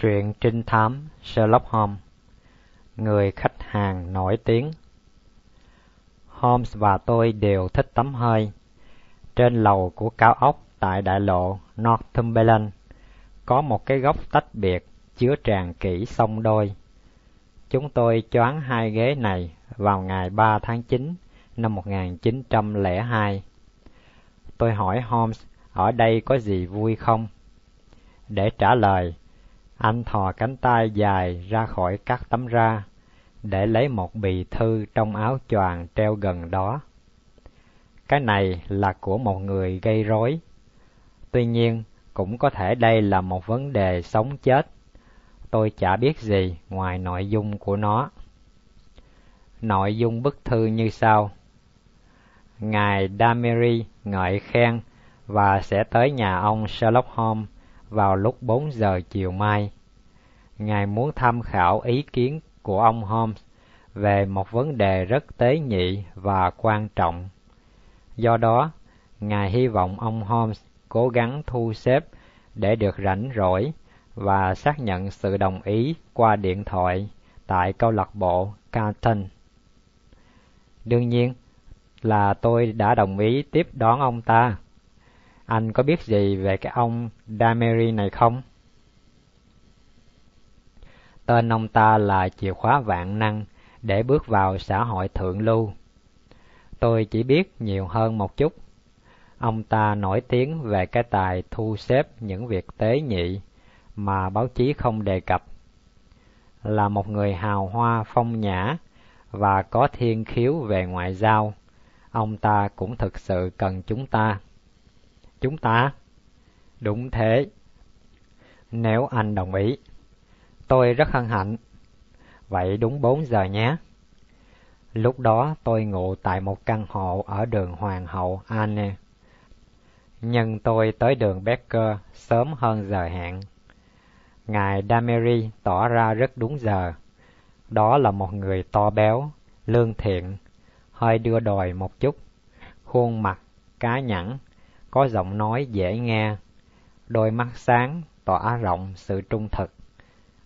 Truyện trinh thám Sherlock Holmes Người khách hàng nổi tiếng Holmes và tôi đều thích tắm hơi. Trên lầu của cao ốc tại đại lộ Northumberland có một cái góc tách biệt chứa tràn kỹ sông đôi. Chúng tôi choán hai ghế này vào ngày 3 tháng 9 năm 1902. Tôi hỏi Holmes ở đây có gì vui không? Để trả lời, anh thò cánh tay dài ra khỏi các tấm ra, để lấy một bì thư trong áo choàng treo gần đó. Cái này là của một người gây rối. Tuy nhiên, cũng có thể đây là một vấn đề sống chết. Tôi chả biết gì ngoài nội dung của nó. Nội dung bức thư như sau. Ngài Damery ngợi khen và sẽ tới nhà ông Sherlock Holmes vào lúc bốn giờ chiều mai. Ngài muốn tham khảo ý kiến của ông Holmes về một vấn đề rất tế nhị và quan trọng. Do đó, Ngài hy vọng ông Holmes cố gắng thu xếp để được rảnh rỗi và xác nhận sự đồng ý qua điện thoại tại câu lạc bộ Carlton. Đương nhiên là tôi đã đồng ý tiếp đón ông ta. Anh có biết gì về cái ông Damery này không? Tên ông ta là chìa khóa vạn năng để bước vào xã hội thượng lưu. Tôi chỉ biết nhiều hơn một chút. Ông ta nổi tiếng về cái tài thu xếp những việc tế nhị mà báo chí không đề cập. Là một người hào hoa phong nhã và có thiên khiếu về ngoại giao, ông ta cũng thực sự cần chúng ta. Chúng ta? Đúng thế. Nếu anh đồng ý. Tôi rất hân hạnh. Vậy đúng bốn giờ nhé. Lúc đó tôi ngủ tại một căn hộ ở đường Hoàng hậu Anne. Nhưng tôi tới đường Becker sớm hơn giờ hẹn. Ngài Damery tỏ ra rất đúng giờ. Đó là một người to béo, lương thiện, hơi đưa đòi một chút, khuôn mặt cá nhẵn, có giọng nói dễ nghe, đôi mắt sáng tỏa rộng sự trung thực,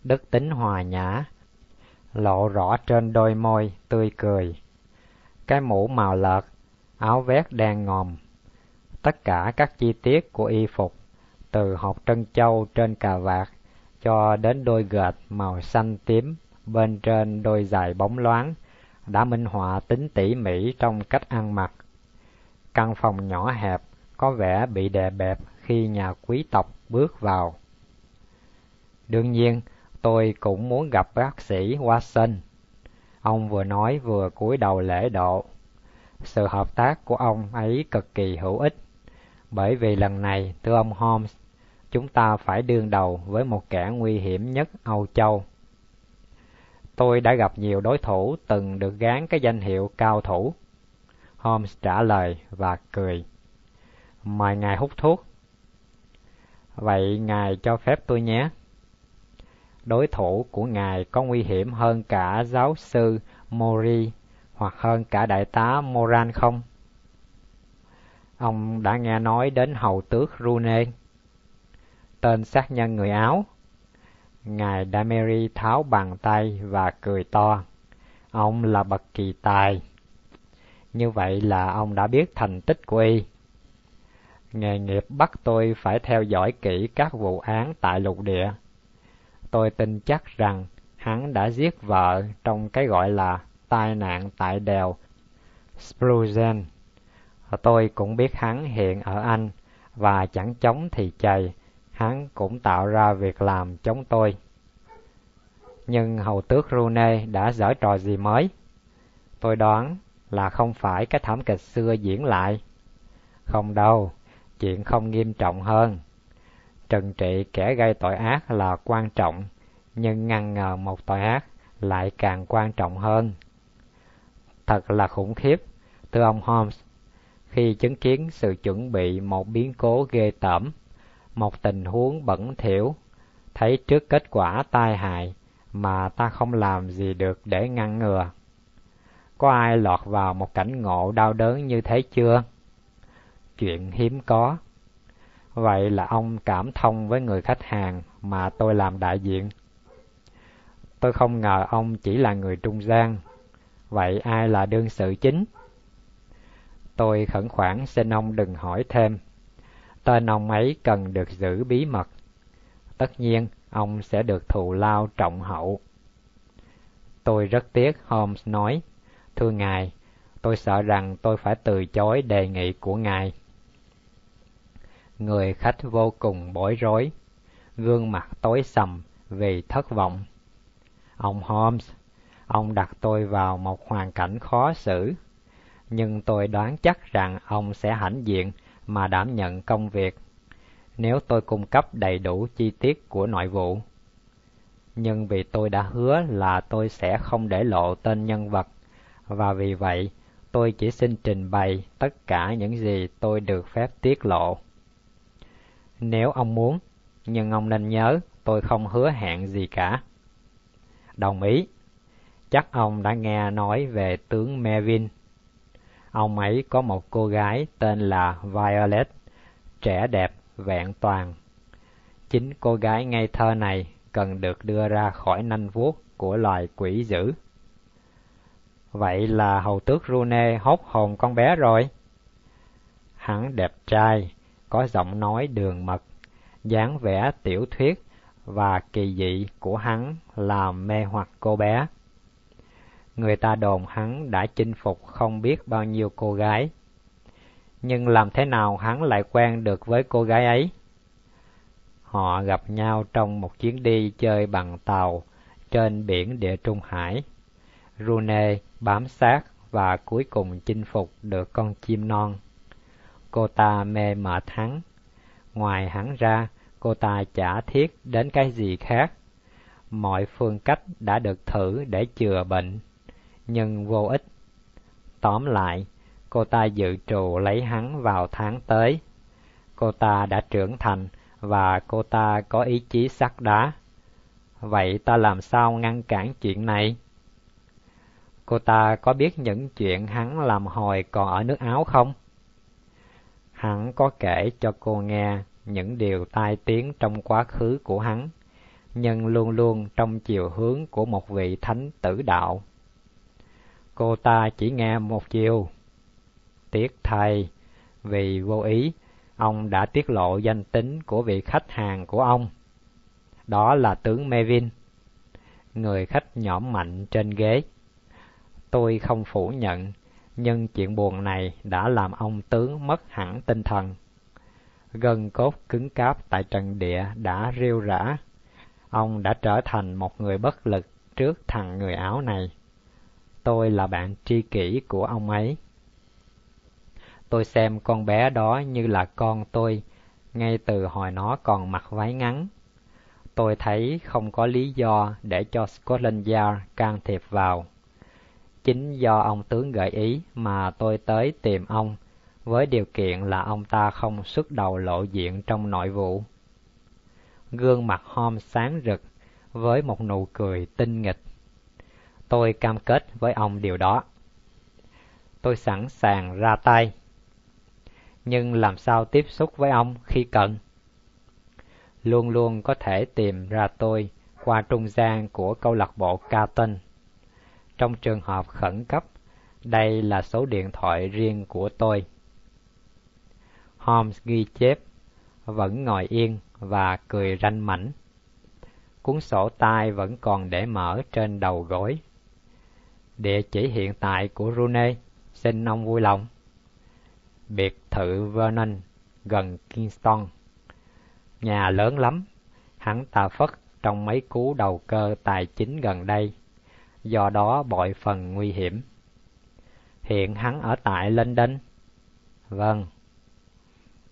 đức tính hòa nhã, lộ rõ trên đôi môi tươi cười. Cái mũ màu lợt, áo vest đen ngòm, tất cả các chi tiết của y phục, từ hộp trân châu trên cà vạt cho đến đôi gợt màu xanh tím bên trên đôi giày bóng loáng, đã minh họa tính tỉ mỉ trong cách ăn mặc. Căn phòng nhỏ hẹp có vẻ bị đè bẹp khi nhà quý tộc bước vào. Đương nhiên, tôi cũng muốn gặp bác sĩ Watson. Ông vừa nói vừa cúi đầu lễ độ. Sự hợp tác của ông ấy cực kỳ hữu ích, bởi vì lần này, thưa ông Holmes, chúng ta phải đương đầu với một kẻ nguy hiểm nhất Âu Châu. Tôi đã gặp nhiều đối thủ từng được gán cái danh hiệu cao thủ. Holmes trả lời và cười. Mời ngài hút thuốc. Vậy ngài cho phép tôi nhé. Đối thủ của ngài có nguy hiểm hơn cả giáo sư Mori hoặc hơn cả đại tá Moran không? Ông đã nghe nói đến hầu tước Rune, tên sát nhân người Áo. Ngài Damery tháo bàn tay và cười to. Ông là bậc kỳ tài. Như vậy là ông đã biết thành tích của y. Nghề nghiệp bắt tôi phải theo dõi kỹ các vụ án tại lục địa. Tôi tin chắc rằng hắn đã giết vợ trong cái gọi là tai nạn tại đèo Spruzen. Tôi cũng biết hắn hiện ở Anh và chẳng chống thì chày, hắn cũng tạo ra việc làm chống tôi. Nhưng hầu tước Rune đã giở trò gì mới? Tôi đoán là không phải cái thảm kịch xưa diễn lại. Không đâu, chuyện không nghiêm trọng hơn. Trừng trị kẻ gây tội ác là quan trọng, nhưng ngăn ngờ một tội ác lại càng quan trọng hơn. Thật là khủng khiếp, thưa ông Holmes, khi chứng kiến sự chuẩn bị một biến cố ghê tởm, một tình huống bẩn thỉu, thấy trước kết quả tai hại mà ta không làm gì được để ngăn ngừa. Có ai lọt vào một cảnh ngộ đau đớn như thế chưa? Chuyện hiếm có. Vậy là ông cảm thông với người khách hàng mà tôi làm đại diện. Tôi không ngờ ông chỉ là người trung gian. Vậy ai là đương sự chính? Tôi khẩn khoản xin ông đừng hỏi thêm. Tên ông ấy cần được giữ bí mật. Tất nhiên, ông sẽ được thù lao trọng hậu. Tôi rất tiếc, Holmes nói. Thưa ngài, tôi sợ rằng tôi phải từ chối đề nghị của ngài. Người khách vô cùng bối rối, gương mặt tối sầm vì thất vọng. Ông Holmes, ông đặt tôi vào một hoàn cảnh khó xử, nhưng tôi đoán chắc rằng ông sẽ hãnh diện mà đảm nhận công việc nếu tôi cung cấp đầy đủ chi tiết của nội vụ. Nhưng vì tôi đã hứa là tôi sẽ không để lộ tên nhân vật, và vì vậy tôi chỉ xin trình bày tất cả những gì tôi được phép tiết lộ. Nếu ông muốn, nhưng ông nên nhớ tôi không hứa hẹn gì cả. Đồng ý. Chắc ông đã nghe nói về tướng Mevin. Ông ấy có một cô gái tên là Violet, trẻ đẹp, vẹn toàn. Chính cô gái ngây thơ này cần được đưa ra khỏi nanh vuốt của loài quỷ dữ. Vậy là hầu tước Rune hốt hồn con bé rồi. Hắn đẹp trai, có giọng nói đường mật, dáng vẻ tiểu thuyết và kỳ dị của hắn làm mê hoặc cô bé. Người ta đồn hắn đã chinh phục không biết bao nhiêu cô gái. Nhưng làm thế nào hắn lại quen được với cô gái ấy? Họ gặp nhau trong một chuyến đi chơi bằng tàu trên biển địa Trung Hải. Rune bám sát và cuối cùng chinh phục được con chim non. Cô ta mê mệt hắn. Ngoài hắn ra, cô ta chả thiết đến cái gì khác. Mọi phương cách đã được thử để chữa bệnh, nhưng vô ích. Tóm lại, cô ta dự trù lấy hắn vào tháng tới. Cô ta đã trưởng thành và cô ta có ý chí sắt đá. Vậy ta làm sao ngăn cản chuyện này? Cô ta có biết những chuyện hắn làm hồi còn ở nước Áo không? Hắn có kể cho cô nghe những điều tai tiếng trong quá khứ của hắn, nhưng luôn luôn trong chiều hướng của một vị thánh tử đạo. Cô ta chỉ nghe một chiều. Tiếc thầy, vì vô ý, ông đã tiết lộ danh tính của vị khách hàng của ông. Đó là tướng Mevin, người khách nhõm mạnh trên ghế. Tôi không phủ nhận, nhưng chuyện buồn này đã làm ông tướng mất hẳn tinh thần. Gân cốt cứng cáp tại trần địa đã rêu rã. Ông đã trở thành một người bất lực trước thằng người áo này. Tôi là bạn tri kỷ của ông ấy. Tôi xem con bé đó như là con tôi, ngay từ hồi nó còn mặc váy ngắn. Tôi thấy không có lý do để cho Scotland Yard can thiệp vào. Chính do ông tướng gợi ý mà tôi tới tìm ông, với điều kiện là ông ta không xuất đầu lộ diện trong nội vụ. Gương mặt Holmes sáng rực với một nụ cười tinh nghịch. Tôi cam kết với ông điều đó. Tôi sẵn sàng ra tay. Nhưng làm sao tiếp xúc với ông khi cần? Luôn luôn có thể tìm ra tôi qua trung gian của câu lạc bộ Carton trong trường hợp khẩn cấp, đây là số điện thoại riêng của tôi. Holmes ghi chép, vẫn ngồi yên và cười ranh mảnh. Cuốn sổ tay vẫn còn để mở trên đầu gối. Địa chỉ hiện tại của Rune, xin ông vui lòng. Biệt thự Vernon, gần Kingston. Nhà lớn lắm, hắn ta phất trong mấy cú đầu cơ tài chính gần đây do đó bội phần nguy hiểm. Hiện hắn ở tại London? Vâng.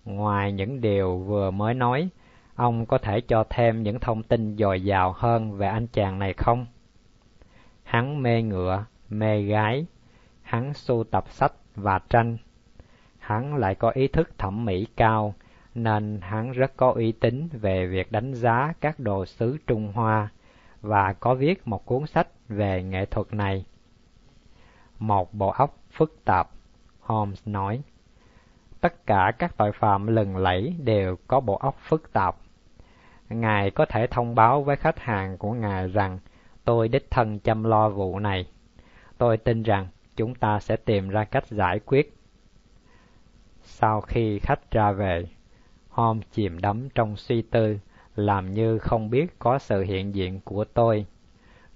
Ngoài những điều vừa mới nói, ông có thể cho thêm những thông tin dồi dào hơn về anh chàng này không? Hắn mê ngựa, mê gái, hắn sưu tập sách và tranh. Hắn lại có ý thức thẩm mỹ cao, nên hắn rất có uy tín về việc đánh giá các đồ sứ Trung Hoa và có viết một cuốn sách về nghệ thuật này. Một bộ óc phức tạp, Holmes nói. tất cả các tội phạm lừng lẫy đều có bộ óc phức tạp. Ngài có thể thông báo với khách hàng của Ngài rằng tôi đích thân chăm lo vụ này. Tôi tin rằng chúng ta sẽ tìm ra cách giải quyết. Sau khi khách ra về, Holmes chìm đắm trong suy tư, làm như không biết có sự hiện diện của tôi.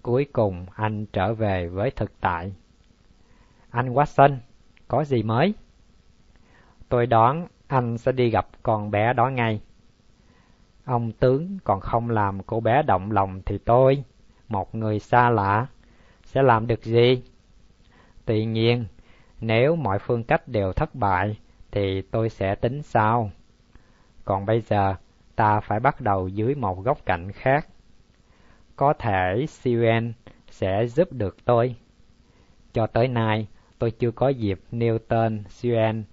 Cuối cùng anh trở về với thực tại. Anh Watson, có gì mới? Tôi đoán anh sẽ đi gặp con bé đó ngay. Ông tướng còn không làm cô bé động lòng thì tôi, một người xa lạ, sẽ làm được gì? Tuy nhiên, nếu mọi phương cách đều thất bại, thì tôi sẽ tính sao? Còn bây giờ, ta phải bắt đầu dưới một góc cạnh khác. Có thể Siren sẽ giúp được tôi. Cho tới nay, tôi chưa có dịp nêu tên Siren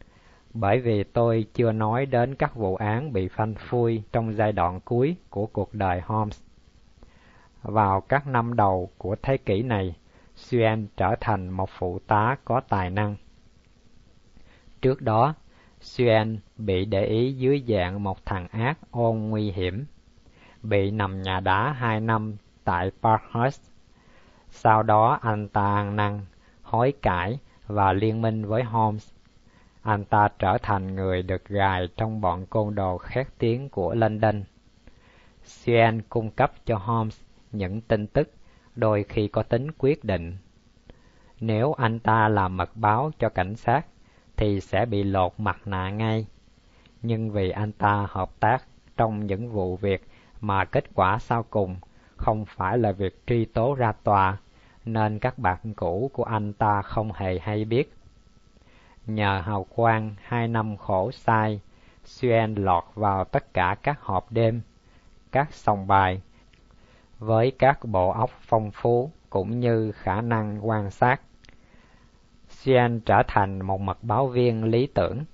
bởi vì tôi chưa nói đến các vụ án bị phanh phui trong giai đoạn cuối của cuộc đời Holmes. Vào các năm đầu của thế kỷ này, Siren trở thành một phụ tá có tài năng. Trước đó, Suen bị để ý dưới dạng một thằng ác ôn nguy hiểm, bị nằm nhà đá hai năm tại Parkhurst. Sau đó anh ta ăn năn, hối cải và liên minh với Holmes anh ta trở thành người được gài trong bọn côn đồ khét tiếng của London. Suen cung cấp cho Holmes những tin tức đôi khi có tính quyết định. Nếu anh ta làm mật báo cho cảnh sát thì sẽ bị lột mặt nạ ngay. Nhưng vì anh ta hợp tác trong những vụ việc mà kết quả sau cùng không phải là việc truy tố ra tòa, nên các bạn cũ của anh ta không hề hay biết Nhờ hào quang hai năm khổ sai, Xuyên lọt vào tất cả các hộp đêm, các sòng bài, với các bộ óc phong phú cũng như khả năng quan sát. Xuyên trở thành một mật báo viên lý tưởng.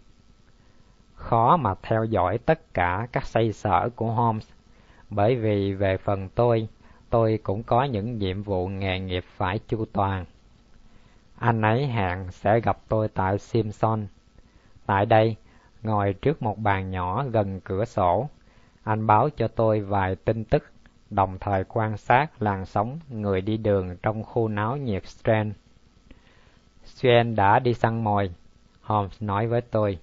Khó mà theo dõi tất cả các xây sở của Holmes, bởi vì về phần tôi, tôi cũng có những nhiệm vụ nghề nghiệp phải chu toàn. Anh ấy hẹn sẽ gặp tôi tại Simpson. Tại đây, ngồi trước một bàn nhỏ gần cửa sổ, anh báo cho tôi vài tin tức, đồng thời quan sát làn sóng người đi đường trong khu náo nhiệt Strand. Xuyên đã đi săn mồi, Holmes nói với tôi.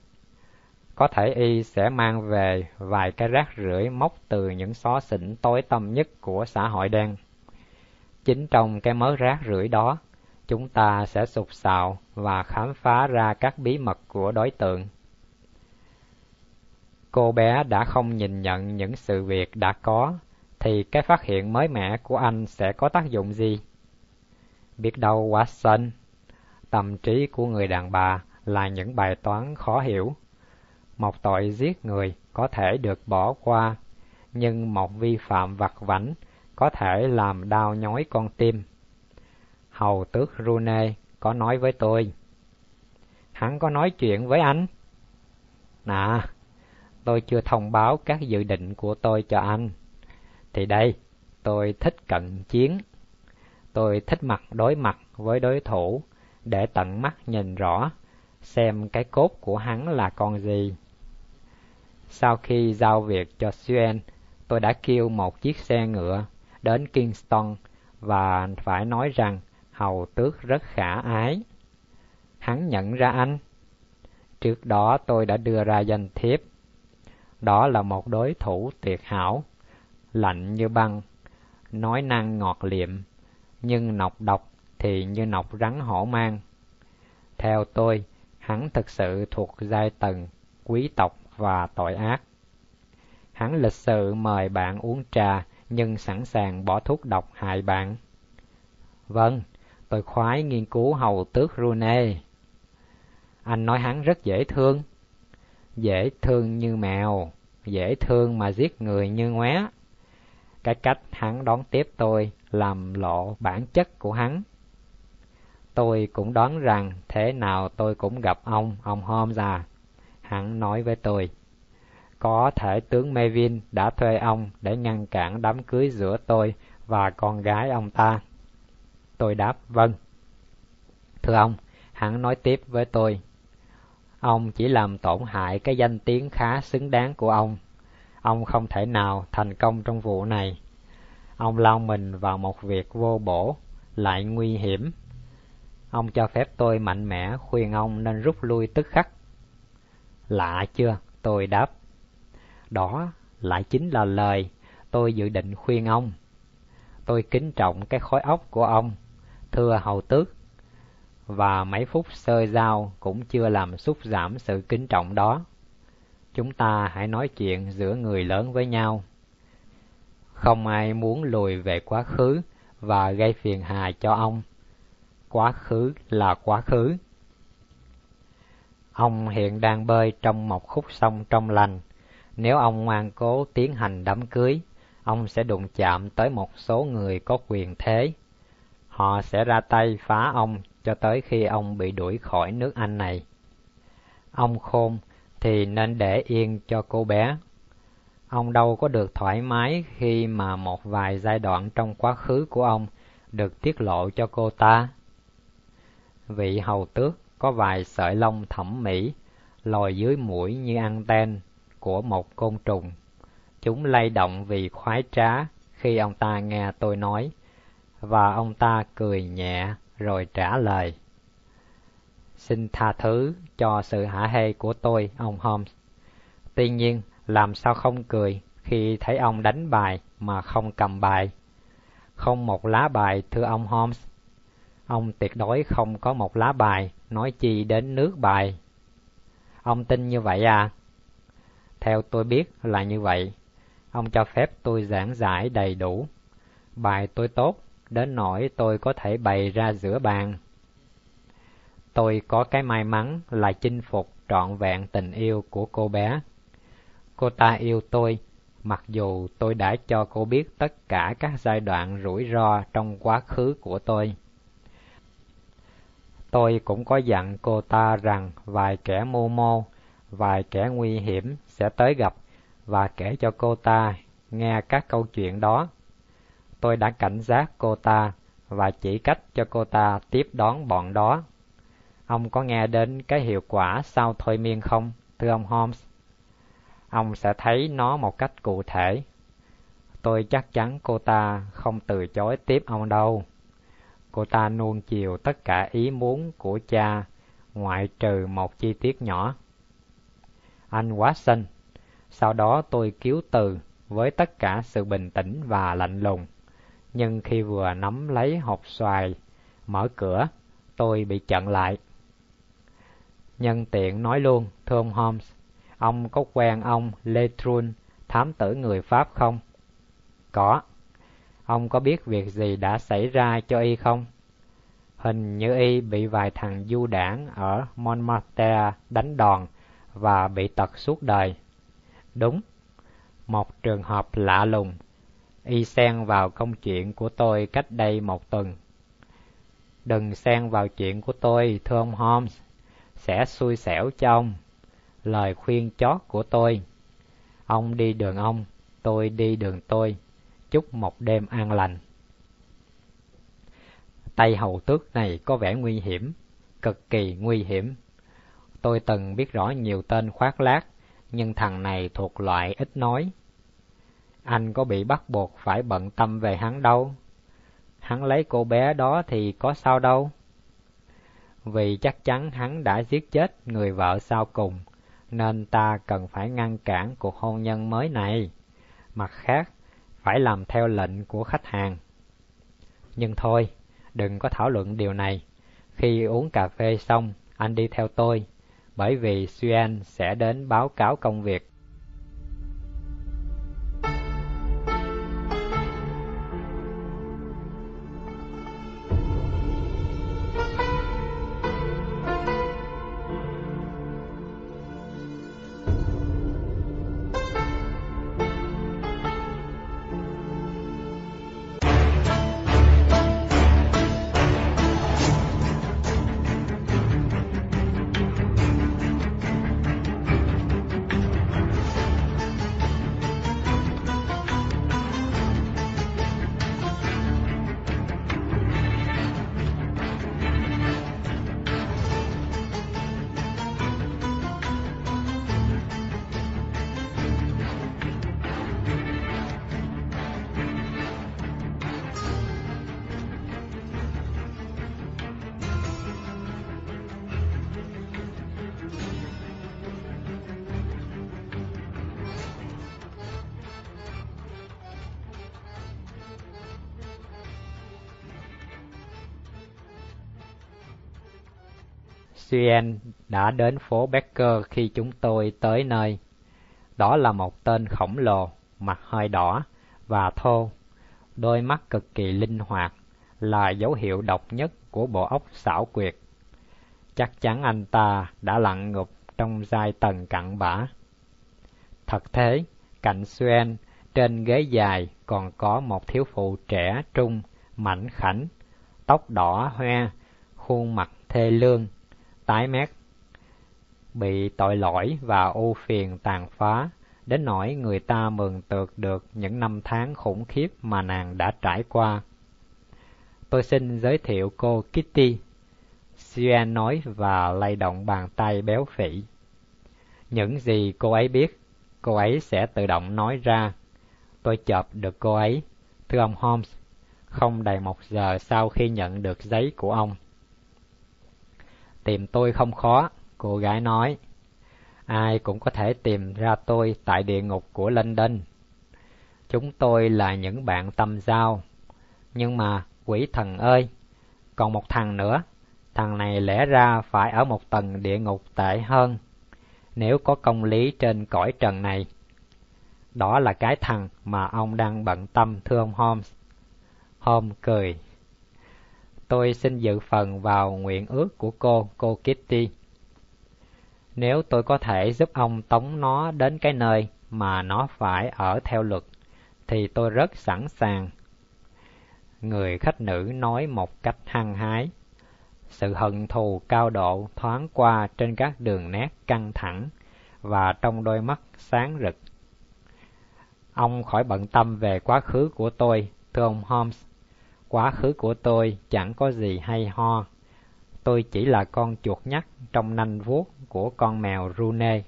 Có thể y sẽ mang về vài cái rác rưởi móc từ những xó xỉnh tối tăm nhất của xã hội đen. Chính trong cái mớ rác rưởi đó chúng ta sẽ sụp sạo và khám phá ra các bí mật của đối tượng. Cô bé đã không nhìn nhận những sự việc đã có, thì cái phát hiện mới mẻ của anh sẽ có tác dụng gì? Biết đâu Watson, tâm trí của người đàn bà là những bài toán khó hiểu. Một tội giết người có thể được bỏ qua, nhưng một vi phạm vặt vảnh có thể làm đau nhói con tim. Hầu tước Rune có nói với tôi. Hắn có nói chuyện với anh? Nà, tôi chưa thông báo các dự định của tôi cho anh. Thì đây, tôi thích cận chiến. Tôi thích mặt đối mặt với đối thủ để tận mắt nhìn rõ xem cái cốt của hắn là con gì. Sau khi giao việc cho Suen, tôi đã kêu một chiếc xe ngựa đến Kingston và phải nói rằng hầu tước rất khả ái. Hắn nhận ra anh. Trước đó tôi đã đưa ra danh thiếp. Đó là một đối thủ tuyệt hảo, lạnh như băng, nói năng ngọt liệm, nhưng nọc độc thì như nọc rắn hổ mang. Theo tôi, hắn thực sự thuộc giai tầng, quý tộc và tội ác. Hắn lịch sự mời bạn uống trà, nhưng sẵn sàng bỏ thuốc độc hại bạn. Vâng, Tôi khoái nghiên cứu hầu tước Rune. Anh nói hắn rất dễ thương. Dễ thương như mèo, dễ thương mà giết người như ngoé. Cái cách hắn đón tiếp tôi làm lộ bản chất của hắn. Tôi cũng đoán rằng thế nào tôi cũng gặp ông, ông Holmes à. Hắn nói với tôi. Có thể tướng Mevin đã thuê ông để ngăn cản đám cưới giữa tôi và con gái ông ta. Tôi đáp vâng. Thưa ông, hắn nói tiếp với tôi. Ông chỉ làm tổn hại cái danh tiếng khá xứng đáng của ông. Ông không thể nào thành công trong vụ này. Ông lao mình vào một việc vô bổ, lại nguy hiểm. Ông cho phép tôi mạnh mẽ khuyên ông nên rút lui tức khắc. Lạ chưa? Tôi đáp. Đó lại chính là lời tôi dự định khuyên ông. Tôi kính trọng cái khối óc của ông, thưa hầu tước, và mấy phút sơi dao cũng chưa làm sút giảm sự kính trọng đó. Chúng ta hãy nói chuyện giữa người lớn với nhau. Không ai muốn lùi về quá khứ và gây phiền hà cho ông. Quá khứ là quá khứ. Ông hiện đang bơi trong một khúc sông trong lành. Nếu ông ngoan cố tiến hành đám cưới, ông sẽ đụng chạm tới một số người có quyền thế. Họ sẽ ra tay phá ông cho tới khi ông bị đuổi khỏi nước Anh này. Ông khôn thì nên để yên cho cô bé. Ông đâu có được thoải mái khi mà một vài giai đoạn trong quá khứ của ông được tiết lộ cho cô ta. Vị hầu tước có vài sợi lông thẩm mỹ lòi dưới mũi như anten của một côn trùng. Chúng lay động vì khoái trá khi ông ta nghe tôi nói, và ông ta cười nhẹ rồi trả lời. Xin tha thứ cho sự hả hê của tôi, ông Holmes. Tuy nhiên, làm sao không cười khi thấy ông đánh bài mà không cầm bài? Không một lá bài, thưa ông Holmes. Ông tuyệt đối không có một lá bài, nói chi đến nước bài. Ông tin như vậy à? Theo tôi biết là như vậy. Ông cho phép tôi giảng giải đầy đủ. Bài tôi tốt, đến nỗi tôi có thể bày ra giữa bàn. Tôi có cái may mắn là chinh phục trọn vẹn tình yêu của cô bé. Cô ta yêu tôi, mặc dù tôi đã cho cô biết tất cả các giai đoạn rủi ro trong quá khứ của tôi. Tôi cũng có dặn cô ta rằng vài kẻ mưu mô, vài kẻ nguy hiểm sẽ tới gặp và kể cho cô ta nghe các câu chuyện đó. Tôi đã cảnh giác cô ta và chỉ cách cho cô ta tiếp đón bọn đó. Ông có nghe đến cái hiệu quả sau thôi miên không, thưa ông Holmes? Ông sẽ thấy nó một cách cụ thể. Tôi chắc chắn cô ta không từ chối tiếp ông đâu. Cô ta nuông chiều tất cả ý muốn của cha, ngoại trừ một chi tiết nhỏ. Anh Watson, sau đó tôi cứu từ với tất cả sự bình tĩnh và lạnh lùng. Nhưng khi vừa nắm lấy hộp xoài, mở cửa, tôi bị chặn lại. Nhân tiện nói luôn, thưa ông Holmes, ông có quen ông Letrun, thám tử người Pháp không? Có. Ông có biết việc gì đã xảy ra cho y không? Hình như y bị vài thằng du đảng ở Montmartre đánh đòn và bị tật suốt đời. Đúng, một trường hợp lạ lùng. Y xen vào công chuyện của tôi cách đây một tuần. Đừng xen vào chuyện của tôi, thưa ông Holmes sẽ xui xẻo cho ông. Lời khuyên chót của tôi. Ông đi đường ông, tôi đi đường tôi. Chúc một đêm an lành. Tay hầu tước này có vẻ nguy hiểm, cực kỳ nguy hiểm. Tôi từng biết rõ nhiều tên khoác lác, nhưng thằng này thuộc loại ít nói. Anh có bị bắt buộc phải bận tâm về hắn đâu. Hắn lấy cô bé đó thì có sao đâu vì chắc chắn hắn đã giết chết người vợ sau cùng, nên ta cần phải ngăn cản cuộc hôn nhân mới này. Mặt khác, phải làm theo lệnh của khách hàng. Nhưng thôi, đừng có thảo luận điều này. Khi uống cà phê xong, anh đi theo tôi, bởi vì Xuan sẽ đến báo cáo công việc. Suen đã đến phố Becker khi chúng tôi tới nơi. Đó là một tên khổng lồ, mặt hơi đỏ và thô, đôi mắt cực kỳ linh hoạt, là dấu hiệu độc nhất của bộ óc xảo quyệt. Chắc chắn anh ta đã lặn ngục trong giai tầng cặn bã. Thật thế, cạnh Suen, trên ghế dài còn có một thiếu phụ trẻ trung, mảnh khảnh, tóc đỏ hoe, khuôn mặt thê lương, tái mét, bị tội lỗi và ô phiền tàn phá, đến nỗi người ta mường tượng được những năm tháng khủng khiếp mà nàng đã trải qua. Tôi xin giới thiệu cô Kitty. Suen nói và lay động bàn tay béo phỉ. Những gì cô ấy biết, cô ấy sẽ tự động nói ra. Tôi chợp được cô ấy, thưa ông Holmes, không đầy một giờ sau khi nhận được giấy của ông. Tìm tôi không khó, cô gái nói. Ai cũng có thể tìm ra tôi tại địa ngục của London. Chúng tôi là những bạn tâm giao. Nhưng mà, quỷ thần ơi, còn một thằng nữa, thằng này lẽ ra phải ở một tầng địa ngục tệ hơn, nếu có công lý trên cõi trần này. Đó là cái thằng mà ông đang bận tâm thưa ông Holmes. Holmes cười. Tôi xin dự phần vào nguyện ước của cô, cô Kitty. Nếu tôi có thể giúp ông tống nó đến cái nơi mà nó phải ở theo luật, thì tôi rất sẵn sàng. Người khách nữ nói một cách hăng hái. Sự hận thù cao độ thoáng qua trên các đường nét căng thẳng và trong đôi mắt sáng rực. Ông khỏi bận tâm về quá khứ của tôi, thưa ông Holmes. Quá khứ của tôi chẳng có gì hay ho. Tôi chỉ là con chuột nhắt trong nanh vuốt của con mèo Rune.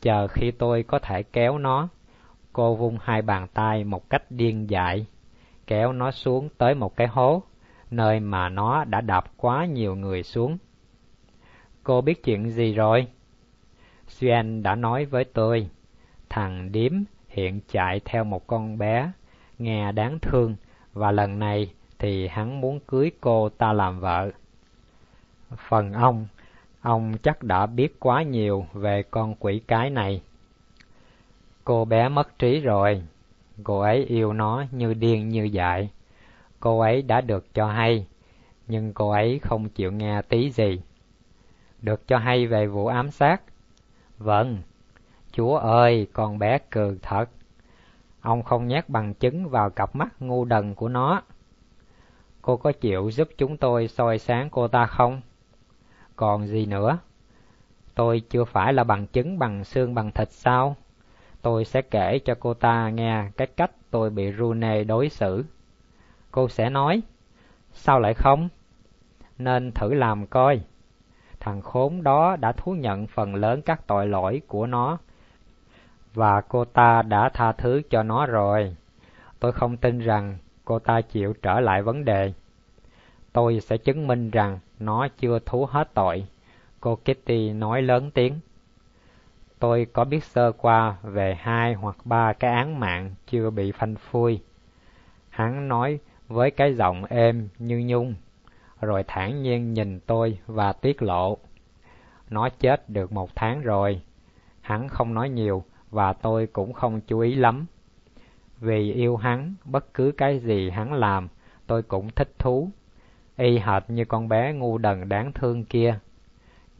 Chờ khi tôi có thể kéo nó, cô vung hai bàn tay một cách điên dại, kéo nó xuống tới một cái hố, nơi mà nó đã đạp quá nhiều người xuống. Cô biết chuyện gì rồi? Xuyên đã nói với tôi, thằng điếm hiện chạy theo một con bé, nghe đáng thương, và lần này thì hắn muốn cưới cô ta làm vợ. Phần ông, ông chắc đã biết quá nhiều về con quỷ cái này. Cô bé mất trí rồi, cô ấy yêu nó như điên như dại. Cô ấy đã được cho hay, nhưng cô ấy không chịu nghe tí gì. Được cho hay về vụ ám sát? Vâng, chúa ơi, con bé cừ thật. Ông không nhét bằng chứng vào cặp mắt ngu đần của nó. Cô có chịu giúp chúng tôi soi sáng cô ta không? Còn gì nữa? Tôi chưa phải là bằng chứng bằng xương bằng thịt sao? Tôi sẽ kể cho cô ta nghe cái cách tôi bị Rune đối xử. Cô sẽ nói, sao lại không? Nên thử làm coi. Thằng khốn đó đã thú nhận phần lớn các tội lỗi của nó, và cô ta đã tha thứ cho nó rồi. Tôi không tin rằng cô ta chịu trở lại vấn đề. Tôi sẽ chứng minh rằng nó chưa thú hết tội. Cô Kitty nói lớn tiếng. Tôi có biết sơ qua về hai hoặc ba cái án mạng chưa bị phanh phui. Hắn nói với cái giọng êm như nhung, rồi thản nhiên nhìn tôi và tiết lộ. Nó chết được một tháng rồi. Hắn không nói nhiều và tôi cũng không chú ý lắm. Vì yêu hắn, bất cứ cái gì hắn làm, tôi cũng thích thú. Y hệt như con bé ngu đần đáng thương kia.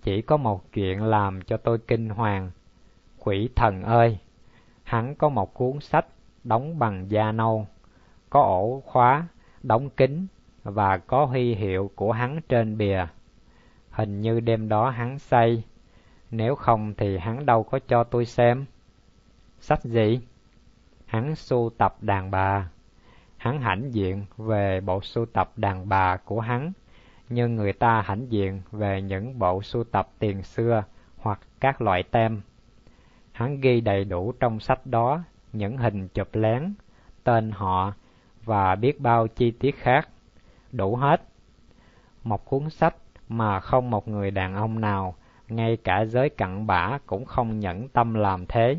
Chỉ có một chuyện làm cho tôi kinh hoàng. Quỷ thần ơi! Hắn có một cuốn sách đóng bằng da nâu, có ổ khóa, đóng kín và có huy hiệu của hắn trên bìa. Hình như đêm đó hắn say, nếu không thì hắn đâu có cho tôi xem. Sách gì? Hắn sưu tập đàn bà. Hắn hãnh diện về bộ sưu tập đàn bà của hắn, như người ta hãnh diện về những bộ sưu tập tiền xưa hoặc các loại tem. Hắn ghi đầy đủ trong sách đó những hình chụp lén, tên họ và biết bao chi tiết khác, đủ hết. Một cuốn sách mà không một người đàn ông nào, ngay cả giới cặn bã cũng không nhẫn tâm làm thế.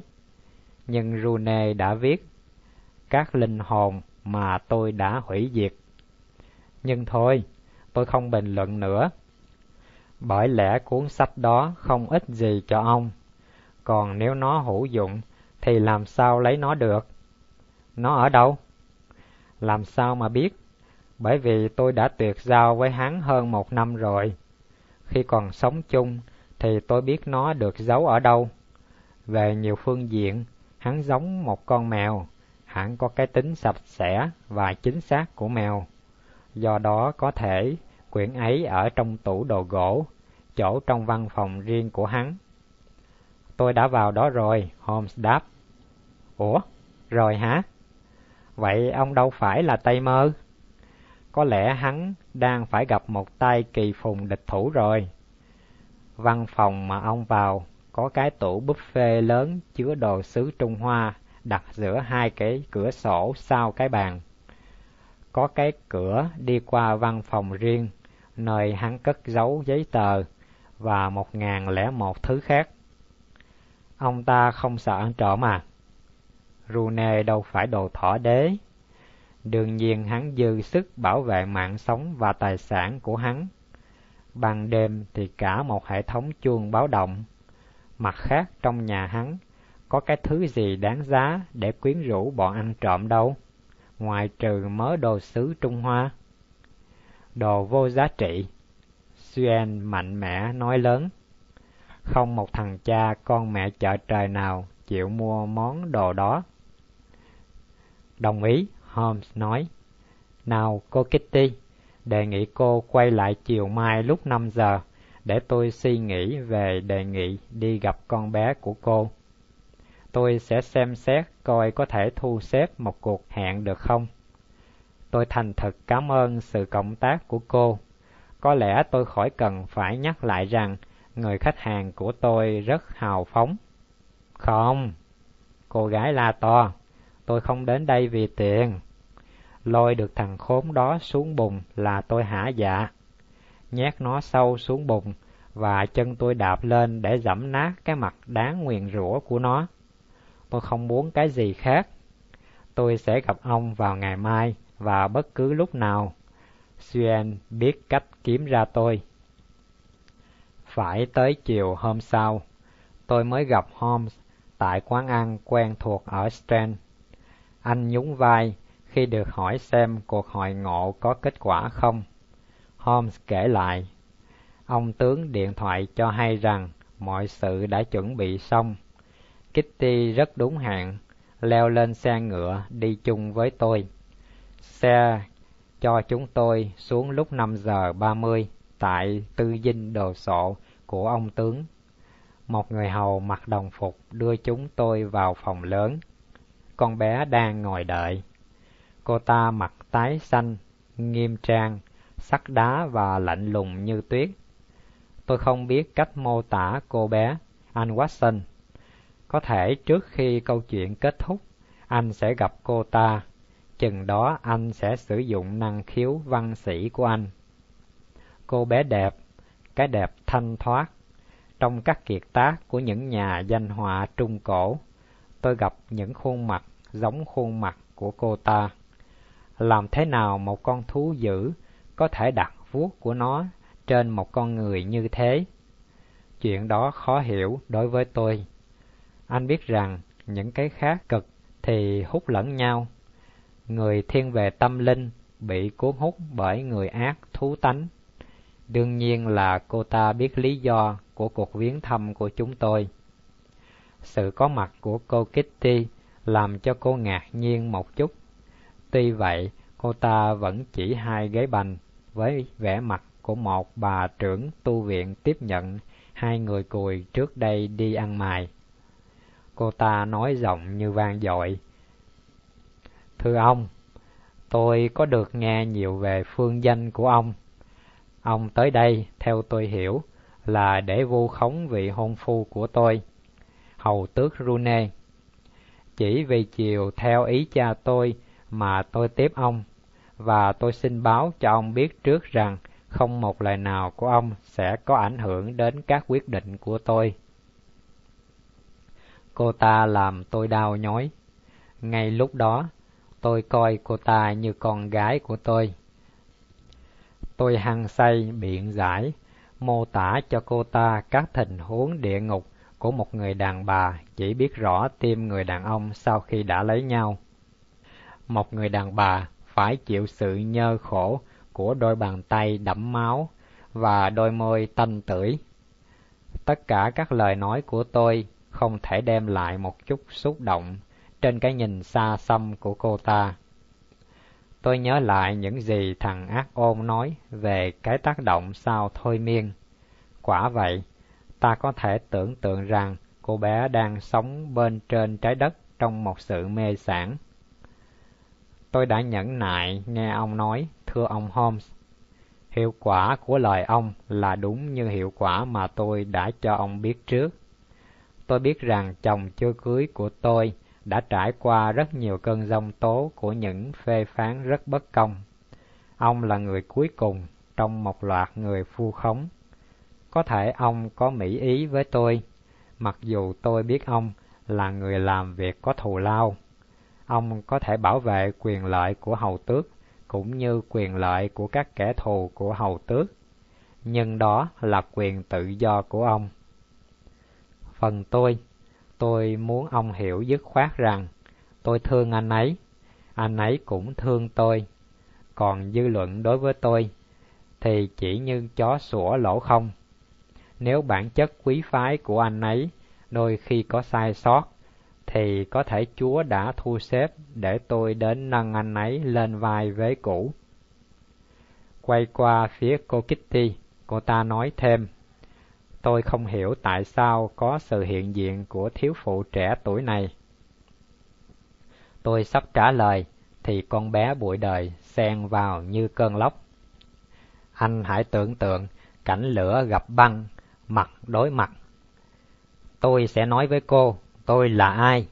Nhưng Rune đã viết, các linh hồn mà tôi đã hủy diệt. Nhưng thôi, tôi không bình luận nữa. bởi lẽ cuốn sách đó không ích gì cho ông. Còn nếu nó hữu dụng, thì làm sao lấy nó được? Nó ở đâu? Làm sao mà biết? Bởi vì tôi đã tuyệt giao với hắn hơn một năm rồi. Khi còn sống chung, thì tôi biết nó được giấu ở đâu. Về nhiều phương diện, hắn giống một con mèo, hắn có cái tính sạch sẽ và chính xác của mèo. Do đó có thể quyển ấy ở trong tủ đồ gỗ, chỗ trong văn phòng riêng của hắn. Tôi đã vào đó rồi, Holmes đáp. Ủa, rồi hả? Vậy ông đâu phải là Tây Mơ? Có lẽ hắn đang phải gặp một tay kỳ phùng địch thủ rồi. Văn phòng mà ông vào có cái tủ buffet lớn chứa đồ sứ Trung Hoa đặt giữa hai cái cửa sổ sau cái bàn. Có cái cửa đi qua văn phòng riêng, nơi hắn cất giấu giấy tờ và một ngàn lẻ một thứ khác. Ông ta không sợ ăn trộm à? Rune đâu phải đồ thỏ đế. Đương nhiên hắn dư sức bảo vệ mạng sống và tài sản của hắn. Ban đêm thì cả một hệ thống chuông báo động. Mặt khác trong nhà hắn có cái thứ gì đáng giá để quyến rũ bọn ăn trộm đâu, ngoài trừ mớ đồ sứ Trung Hoa. Đồ vô giá trị. Xuyên mạnh mẽ nói lớn. Không một thằng cha con mẹ chợ trời nào chịu mua món đồ đó. Đồng ý, Holmes nói. Nào cô Kitty, đề nghị cô quay lại chiều mai lúc 5 giờ để tôi suy nghĩ về đề nghị đi gặp con bé của cô. Tôi sẽ xem xét coi có thể thu xếp một cuộc hẹn được không. Tôi thành thật cảm ơn sự cộng tác của cô. Có lẽ tôi khỏi cần phải nhắc lại rằng người khách hàng của tôi rất hào phóng. Không, cô gái la to, tôi không đến đây vì tiền. Lôi được thằng khốn đó xuống bùn là tôi hả dạ. Nhét nó sâu xuống bùn và chân tôi đạp lên để dẫm nát cái mặt đáng nguyền rủa của nó. Tôi không muốn cái gì khác. Tôi sẽ gặp ông vào ngày mai và bất cứ lúc nào. Xuyên biết cách kiếm ra tôi. Phải tới chiều hôm sau, tôi mới gặp Holmes tại quán ăn quen thuộc ở Strand. Anh nhún vai khi được hỏi xem cuộc hội ngộ có kết quả không. Holmes kể lại, ông tướng điện thoại cho hay rằng mọi sự đã chuẩn bị xong. Kitty rất đúng hạn, leo lên xe ngựa đi chung với tôi. Xe cho chúng tôi xuống lúc 5 giờ 30 tại tư dinh đồ sộ của ông tướng. Một người hầu mặc đồng phục đưa chúng tôi vào phòng lớn. Con bé đang ngồi đợi. Cô ta mặc tái xanh, nghiêm trang, sắt đá và lạnh lùng như tuyết. Tôi không biết cách mô tả cô bé, anh Watson. Có thể trước khi câu chuyện kết thúc, anh sẽ gặp cô ta. Chừng đó anh sẽ sử dụng năng khiếu văn sĩ của anh. Cô bé đẹp, cái đẹp thanh thoát. Trong các kiệt tác của những nhà danh họa trung cổ, tôi gặp những khuôn mặt giống khuôn mặt của cô ta. Làm thế nào một con thú dữ có thể đặt vuốt của nó trên một con người như thế? Chuyện đó khó hiểu đối với tôi. Anh biết rằng những cái khác cực thì hút lẫn nhau. Người thiên về tâm linh bị cuốn hút bởi người ác thú tánh. Đương nhiên là cô ta biết lý do của cuộc viếng thăm của chúng tôi. Sự có mặt của cô Kitty làm cho cô ngạc nhiên một chút. Tuy vậy, cô ta vẫn chỉ hai ghế bành với vẻ mặt của một bà trưởng tu viện tiếp nhận hai người cùi trước đây đi ăn mài. Cô ta nói giọng như vang dội. Thưa ông, tôi có được nghe nhiều về phương danh của ông. Ông tới đây, theo tôi hiểu, là để vu khống vị hôn phu của tôi, hầu tước Rune. Chỉ vì chiều theo ý cha tôi mà tôi tiếp ông, và tôi xin báo cho ông biết trước rằng không một lời nào của ông sẽ có ảnh hưởng đến các quyết định của tôi. Cô ta làm tôi đau nhói. Ngay lúc đó, tôi coi cô ta như con gái của tôi. Tôi hăng say biện giải mô tả cho cô ta các tình huống địa ngục của một người đàn bà chỉ biết rõ tim người đàn ông sau khi đã lấy nhau. Một người đàn bà phải chịu sự nhơ khổ của đôi bàn tay đẫm máu và đôi môi tanh tưởi. Tất cả các lời nói của tôi không thể đem lại một chút xúc động trên cái nhìn xa xăm của cô ta. Tôi nhớ lại những gì thằng ác ôn nói về cái tác động sau thôi miên. Quả vậy, ta có thể tưởng tượng rằng cô bé đang sống bên trên trái đất trong một sự mê sản. Tôi đã nhẫn nại nghe ông nói, thưa ông Holmes. Hiệu quả của lời ông là đúng như hiệu quả mà tôi đã cho ông biết trước. Tôi biết rằng chồng chưa cưới của tôi đã trải qua rất nhiều cơn giông tố của những phê phán rất bất công. Ông là người cuối cùng trong một loạt người phu khống. Có thể ông có mỹ ý với tôi, mặc dù tôi biết ông là người làm việc có thù lao. Ông có thể bảo vệ quyền lợi của hầu tước cũng như quyền lợi của các kẻ thù của hầu tước, nhưng đó là quyền tự do của ông. Phần tôi, tôi muốn ông hiểu dứt khoát rằng tôi thương anh ấy, anh ấy cũng thương tôi. Còn dư luận đối với tôi thì chỉ như chó sủa lỗ không. Nếu bản chất quý phái của anh ấy đôi khi có sai sót, thì có thể Chúa đã thu xếp để tôi đến nâng anh ấy lên vai vế cũ. Quay qua phía cô Kitty, cô ta nói thêm, Tôi không hiểu tại sao có sự hiện diện của thiếu phụ trẻ tuổi này. Tôi sắp trả lời, thì con bé bụi đời xen vào như cơn lốc. Anh hãy tưởng tượng cảnh lửa gặp băng, mặt đối mặt. Tôi sẽ nói với cô, tôi là ai?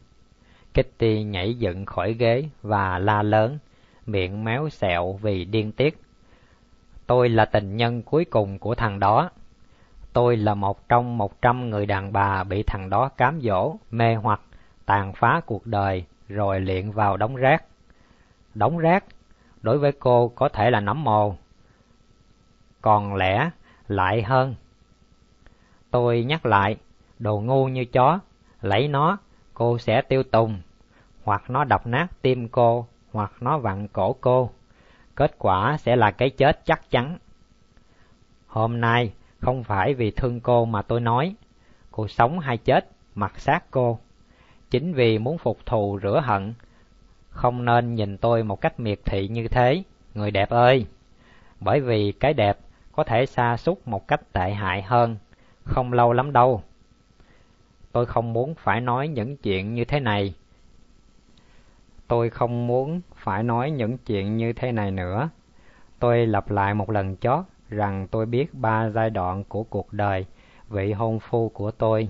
Kitty nhảy dựng khỏi ghế và la lớn, miệng méo xẹo vì điên tiết. Tôi là tình nhân cuối cùng của thằng đó. Tôi là một trong một trăm người đàn bà bị thằng đó cám dỗ, mê hoặc, tàn phá cuộc đời rồi liện vào đống rác. Đống rác, đối với cô có thể là nấm mồ. Còn lẽ, lại hơn. Tôi nhắc lại, đồ ngu như chó, lấy nó, cô sẽ tiêu tùng, hoặc nó đập nát tim cô, hoặc nó vặn cổ cô. Kết quả sẽ là cái chết chắc chắn. Hôm nay, không phải vì thương cô mà tôi nói, cô sống hay chết, mặc xác cô. Chính vì muốn phục thù rửa hận, không nên nhìn tôi một cách miệt thị như thế, người đẹp ơi. Bởi vì cái đẹp có thể xa xúc một cách tệ hại hơn, không lâu lắm đâu. Tôi không muốn phải nói những chuyện như thế này. Tôi không muốn phải nói những chuyện như thế này nữa. Tôi lặp lại một lần chót rằng tôi biết ba giai đoạn của cuộc đời vị hôn phu của tôi.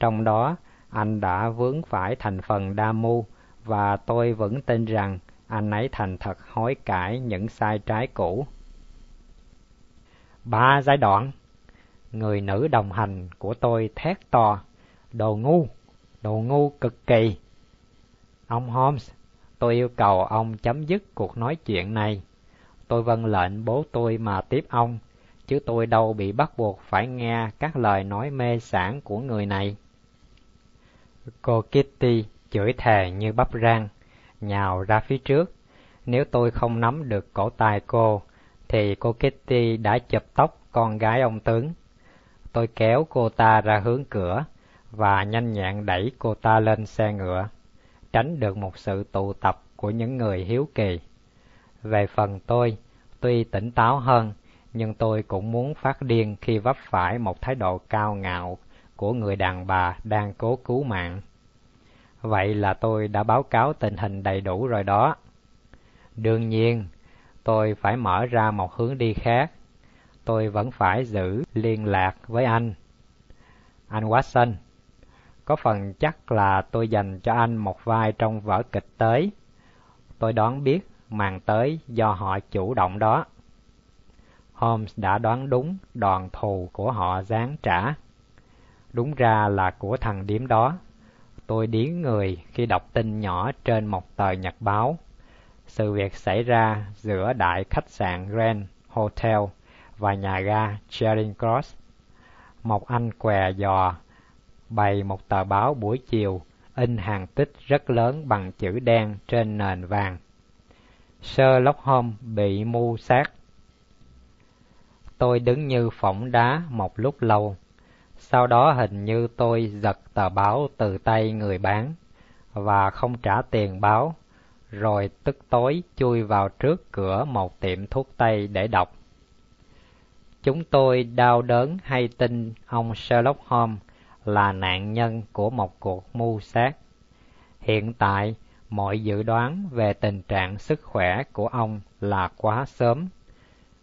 Trong đó, anh đã vướng phải thành phần đa mưu và tôi vẫn tin rằng anh ấy thành thật hối cải những sai trái cũ. Ba giai đoạn Người nữ đồng hành của tôi thét to, đồ ngu, đồ ngu cực kỳ. Ông Holmes, tôi yêu cầu ông chấm dứt cuộc nói chuyện này. Tôi vâng lệnh bố tôi mà tiếp ông, chứ tôi đâu bị bắt buộc phải nghe các lời nói mê sản của người này. Cô Kitty chửi thề như bắp rang, nhào ra phía trước. Nếu tôi không nắm được cổ tay cô, thì cô Kitty đã chụp tóc con gái ông tướng. Tôi kéo cô ta ra hướng cửa và nhanh nhẹn đẩy cô ta lên xe ngựa, tránh được một sự tụ tập của những người hiếu kỳ. Về phần tôi, tuy tỉnh táo hơn, nhưng tôi cũng muốn phát điên khi vấp phải một thái độ cao ngạo của người đàn bà đang cố cứu mạng. Vậy là tôi đã báo cáo tình hình đầy đủ rồi đó. Đương nhiên, tôi phải mở ra một hướng đi khác. Tôi vẫn phải giữ liên lạc với anh. Anh Watson, có phần chắc là tôi dành cho anh một vai trong vở kịch tới. Tôi đoán biết màn tới do họ chủ động đó. Holmes đã đoán đúng đòn thù của họ giáng trả. Đúng ra là của thằng điếm đó. Tôi điếng người khi đọc tin nhỏ trên một tờ nhật báo. Sự việc xảy ra giữa đại khách sạn Grand Hotel và nhà ga Charing Cross. Một anh què giò bày một tờ báo buổi chiều in hàng tích rất lớn bằng chữ đen trên nền vàng. Sherlock Holmes bị mưu sát. Tôi đứng như phỏng đá một lúc lâu. Sau đó hình như tôi giật tờ báo từ tay người bán và không trả tiền báo, rồi tức tối chui vào trước cửa một tiệm thuốc tây để đọc. Chúng tôi đau đớn hay tin ông Sherlock Holmes là nạn nhân của một cuộc mưu sát. Hiện tại, mọi dự đoán về tình trạng sức khỏe của ông là quá sớm.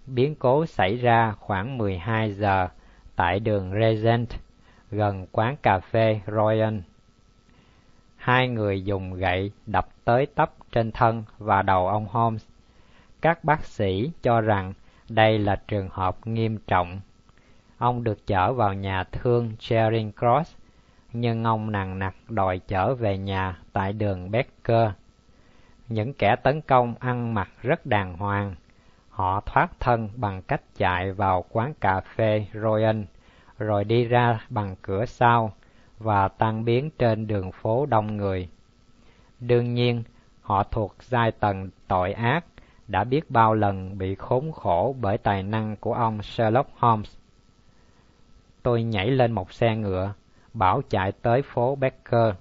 Biến cố xảy ra khoảng 12 giờ tại đường Regent, gần quán cà phê Royal. Hai người dùng gậy đập tới tấp trên thân và đầu ông Holmes. Các bác sĩ cho rằng đây là trường hợp nghiêm trọng. Ông được chở vào nhà thương Charing Cross, nhưng ông nặng nặc đòi chở về nhà tại đường Becker. Những kẻ tấn công ăn mặc rất đàng hoàng. Họ thoát thân bằng cách chạy vào quán cà phê Royal, rồi đi ra bằng cửa sau và tan biến trên đường phố đông người. Đương nhiên, họ thuộc giai tầng tội ác đã biết bao lần bị khốn khổ bởi tài năng của ông Sherlock Holmes. Tôi nhảy lên một xe ngựa, bảo chạy tới phố Becker.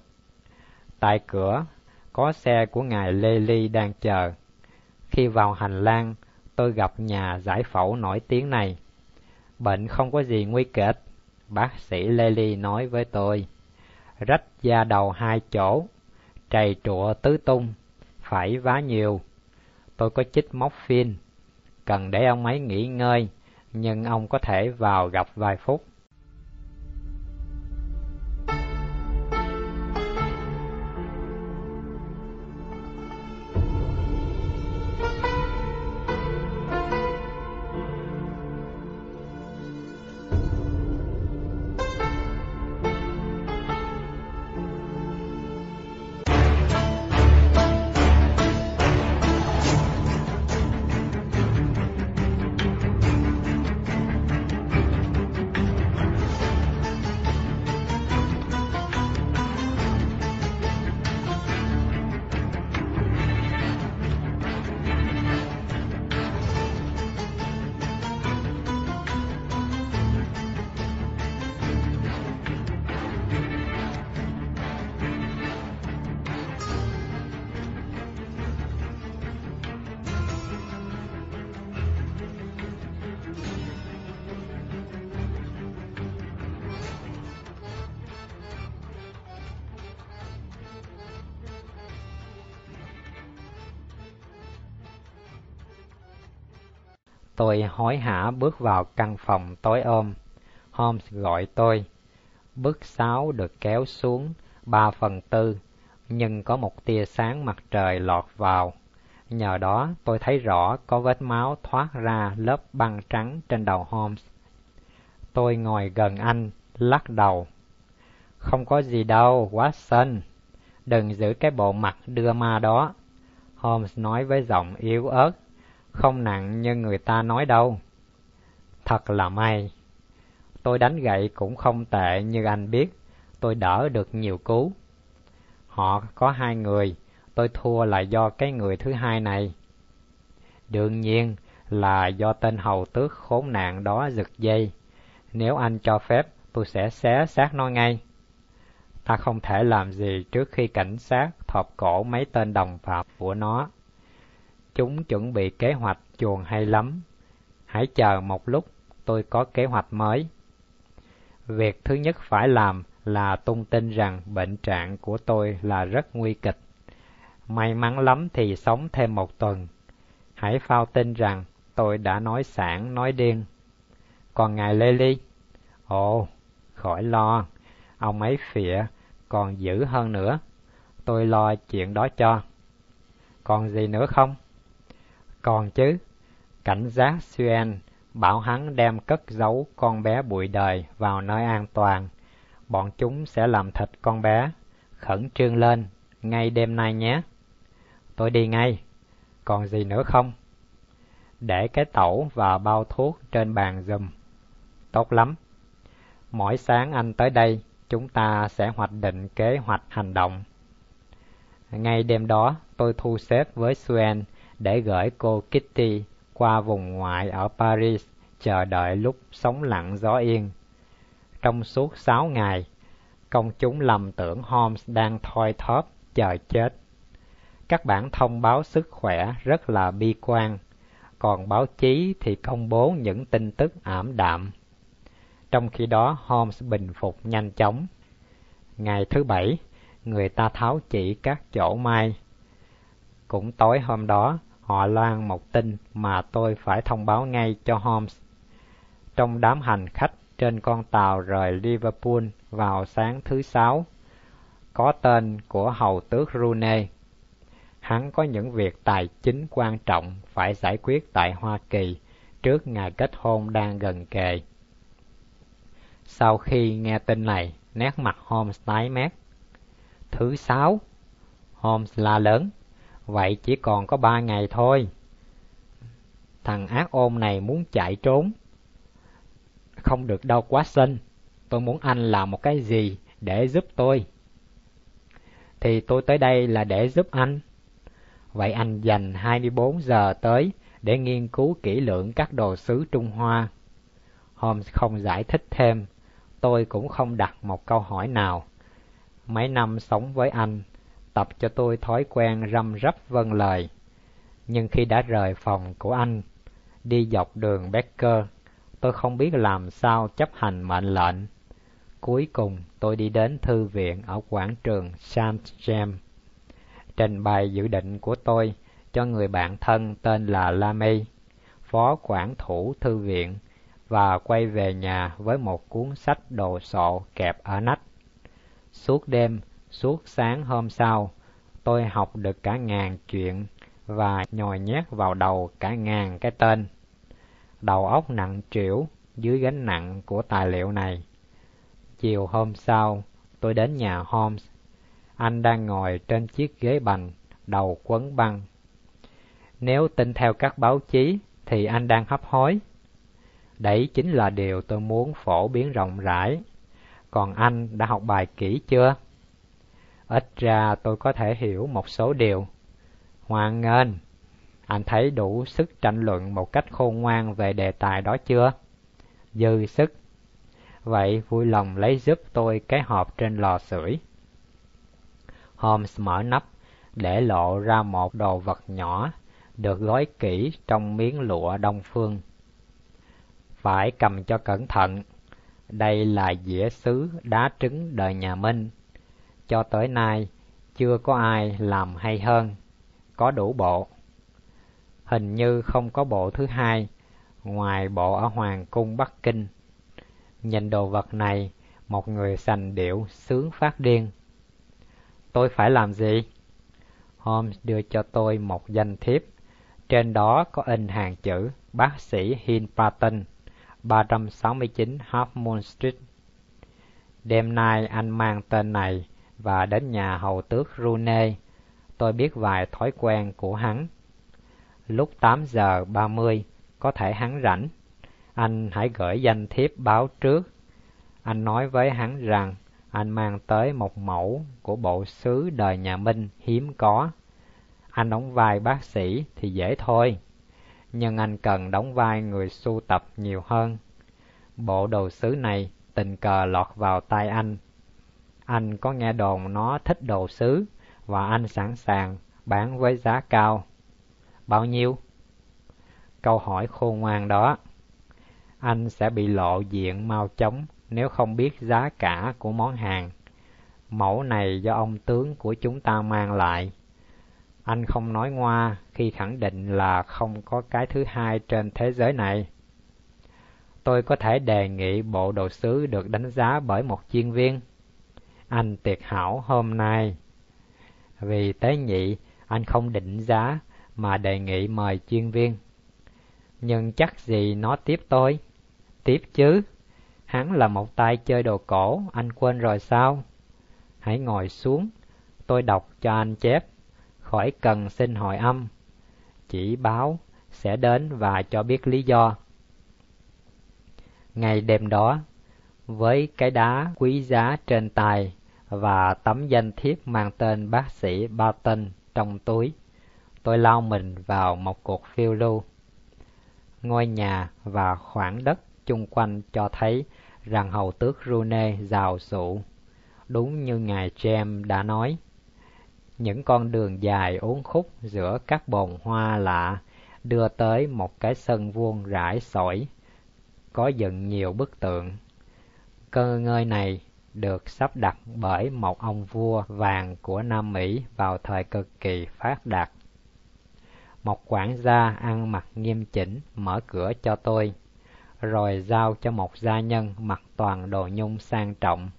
Tại cửa, có xe của ngài Lê Ly đang chờ. Khi vào hành lang, tôi gặp nhà giải phẫu nổi tiếng này. Bệnh không có gì nguy kịch, bác sĩ Lê Ly nói với tôi. Rách da đầu hai chỗ, trầy trụa tứ tung, phải vá nhiều. Tôi có chích móc phin, cần để ông ấy nghỉ ngơi, nhưng ông có thể vào gặp vài phút. Hối hả bước vào căn phòng tối ôm. Holmes gọi tôi. Bức sáo được kéo xuống ba phần tư, nhưng có một tia sáng mặt trời lọt vào. Nhờ đó tôi thấy rõ có vết máu thoát ra lớp băng trắng trên đầu Holmes. Tôi ngồi gần anh, lắc đầu. Không có gì đâu, Watson. Đừng giữ cái bộ mặt đưa ma đó. Holmes nói với giọng yếu ớt không nặng như người ta nói đâu. Thật là may. Tôi đánh gậy cũng không tệ như anh biết, tôi đỡ được nhiều cú. Họ có hai người, tôi thua là do cái người thứ hai này. Đương nhiên là do tên hầu tước khốn nạn đó giật dây. Nếu anh cho phép, tôi sẽ xé xác nó ngay. Ta không thể làm gì trước khi cảnh sát thọp cổ mấy tên đồng phạm của nó. Chúng chuẩn bị kế hoạch chuồn hay lắm. Hãy chờ một lúc, tôi có kế hoạch mới. Việc thứ nhất phải làm là tung tin rằng bệnh trạng của tôi là rất nguy kịch. May mắn lắm thì sống thêm một tuần. Hãy phao tin rằng tôi đã nói sản nói điên. Còn ngài Lê Ly? Ồ, khỏi lo, ông ấy phịa, còn dữ hơn nữa. Tôi lo chuyện đó cho. Còn gì nữa không? Còn chứ, cảnh giác Xuyên bảo hắn đem cất giấu con bé bụi đời vào nơi an toàn. Bọn chúng sẽ làm thịt con bé. Khẩn trương lên, ngay đêm nay nhé. Tôi đi ngay. Còn gì nữa không? để cái tẩu và bao thuốc trên bàn giùm. Tốt lắm. Mỗi sáng anh tới đây, chúng ta sẽ hoạch định kế hoạch hành động. Ngay đêm đó, tôi thu xếp với Suen để gửi cô Kitty qua vùng ngoại ở Paris, chờ đợi lúc sóng lặng gió yên. Trong suốt sáu ngày, công chúng lầm tưởng Holmes đang thoi thóp, chờ chết. Các bản thông báo sức khỏe rất là bi quan, còn báo chí thì công bố những tin tức ảm đạm. Trong khi đó Holmes bình phục nhanh chóng. Ngày thứ bảy, người ta tháo chỉ các chỗ mai. Cũng tối hôm đó, họ loan một tin mà tôi phải thông báo ngay cho Holmes. Trong đám hành khách trên con tàu rời Liverpool vào sáng thứ sáu, có tên của hầu tước Rooney. Hắn có những việc tài chính quan trọng phải giải quyết tại Hoa Kỳ trước ngày kết hôn đang gần kề. Sau khi nghe tin này, nét mặt Holmes tái mét. Thứ sáu, Holmes la lớn, vậy chỉ còn có ba ngày thôi. Thằng ác ôn này muốn chạy trốn. Không được đâu quá xinh, tôi muốn anh làm một cái gì để giúp tôi. Thì tôi tới đây là để giúp anh. Vậy anh dành 24 giờ tới để nghiên cứu kỹ lưỡng các đồ sứ Trung Hoa. Holmes không giải thích thêm, tôi cũng không đặt một câu hỏi nào. Mấy năm sống với anh, tập cho tôi thói quen răm rắp vâng lời. Nhưng khi đã rời phòng của anh, đi dọc đường Becker, tôi không biết làm sao chấp hành mệnh lệnh. Cuối cùng tôi đi đến thư viện ở quảng trường Saint James. Trình bày dự định của tôi cho người bạn thân tên là Lamy, phó quản thủ thư viện, và quay về nhà với một cuốn sách đồ sộ kẹp ở nách. Suốt đêm, suốt sáng hôm sau, tôi học được cả ngàn chuyện và nhồi nhét vào đầu cả ngàn cái tên. Đầu óc nặng trĩu dưới gánh nặng của tài liệu này. Chiều hôm sau, tôi đến nhà Holmes. Anh đang ngồi trên chiếc ghế bành, đầu quấn băng. Nếu tin theo các báo chí, thì anh đang hấp hối. Đấy chính là điều tôi muốn phổ biến rộng rãi. Còn anh đã học bài kỹ chưa? Ít ra tôi có thể hiểu một số điều. Hoan nghênh, anh thấy đủ sức tranh luận một cách khôn ngoan về đề tài đó chưa? Dư sức. Vậy vui lòng lấy giúp tôi cái hộp trên lò sưởi. Holmes mở nắp, để lộ ra một đồ vật nhỏ, được gói kỹ trong miếng lụa đông phương. Phải cầm cho cẩn thận, đây là dĩa sứ đá trứng đời nhà Minh. Cho tới nay, chưa có ai làm hay hơn, có đủ bộ. Hình như không có bộ thứ hai, ngoài bộ ở Hoàng cung Bắc Kinh. Nhìn đồ vật này, một người sành điệu sướng phát điên. Tôi phải làm gì? Holmes đưa cho tôi một danh thiếp. Trên đó có in hàng chữ bác sĩ Hill Patton, 369 Half Moon Street. Đêm nay anh mang tên này và đến nhà hầu tước Rune. Tôi biết vài thói quen của hắn. Lúc 8 giờ 30, có thể hắn rảnh. Anh hãy gửi danh thiếp báo trước. Anh nói với hắn rằng anh mang tới một mẫu của bộ sứ đời nhà Minh hiếm có. Anh đóng vai bác sĩ thì dễ thôi, nhưng anh cần đóng vai người sưu tập nhiều hơn. Bộ đồ sứ này tình cờ lọt vào tay anh. Anh có nghe đồn nó thích đồ sứ và anh sẵn sàng bán với giá cao. Bao nhiêu? Câu hỏi khôn ngoan đó. Anh sẽ bị lộ diện mau chóng nếu không biết giá cả của món hàng. Mẫu này do ông tướng của chúng ta mang lại. Anh không nói ngoa khi khẳng định là không có cái thứ hai trên thế giới này. Tôi có thể đề nghị bộ đồ sứ được đánh giá bởi một chuyên viên. Anh tuyệt hảo hôm nay. Vì tế nhị, anh không định giá mà đề nghị mời chuyên viên. Nhưng chắc gì nó tiếp tôi? Tiếp chứ. Hắn là một tay chơi đồ cổ, anh quên rồi sao? Hãy ngồi xuống, tôi đọc cho anh chép, khỏi cần xin hỏi âm. Chỉ báo sẽ đến và cho biết lý do. Ngày đêm đó, với cái đá quý giá trên tay và tấm danh thiếp mang tên bác sĩ Barton trong túi, tôi lao mình vào một cuộc phiêu lưu. Ngôi nhà và khoảng đất chung quanh cho thấy rằng hầu tước Rune giàu sụ. Đúng như ngài James đã nói, những con đường dài uốn khúc giữa các bồn hoa lạ đưa tới một cái sân vuông rải sỏi, có dựng nhiều bức tượng. Cơ ngơi này được sắp đặt bởi một ông vua vàng của Nam Mỹ vào thời cực kỳ phát đạt. Một quản gia ăn mặc nghiêm chỉnh mở cửa cho tôi, rồi giao cho một gia nhân mặc toàn đồ nhung sang trọng.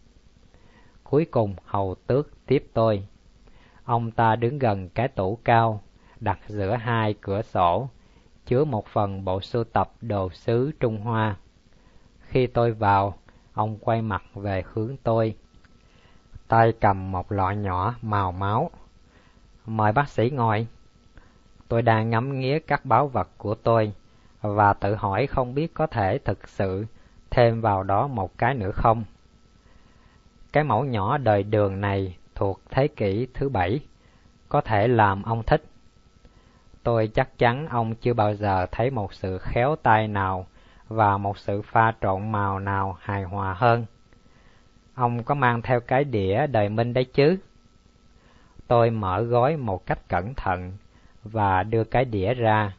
Cuối cùng hầu tước tiếp tôi. Ông ta đứng gần cái tủ cao, đặt giữa hai cửa sổ, chứa một phần bộ sưu tập đồ sứ Trung Hoa. Khi tôi vào, ông quay mặt về hướng tôi, tay cầm một lọ nhỏ màu máu. Mời bác sĩ ngồi. Tôi đang ngắm nghía các báu vật của tôi và tự hỏi không biết có thể thực sự thêm vào đó một cái nữa không. Cái mẫu nhỏ đời đường này thuộc thế kỷ thứ bảy, có thể làm ông thích. Tôi chắc chắn ông chưa bao giờ thấy một sự khéo tay nào và một sự pha trộn màu nào hài hòa hơn. Ông có mang theo cái đĩa đời minh đấy chứ? Tôi mở gói một cách cẩn thận và đưa cái đĩa ra.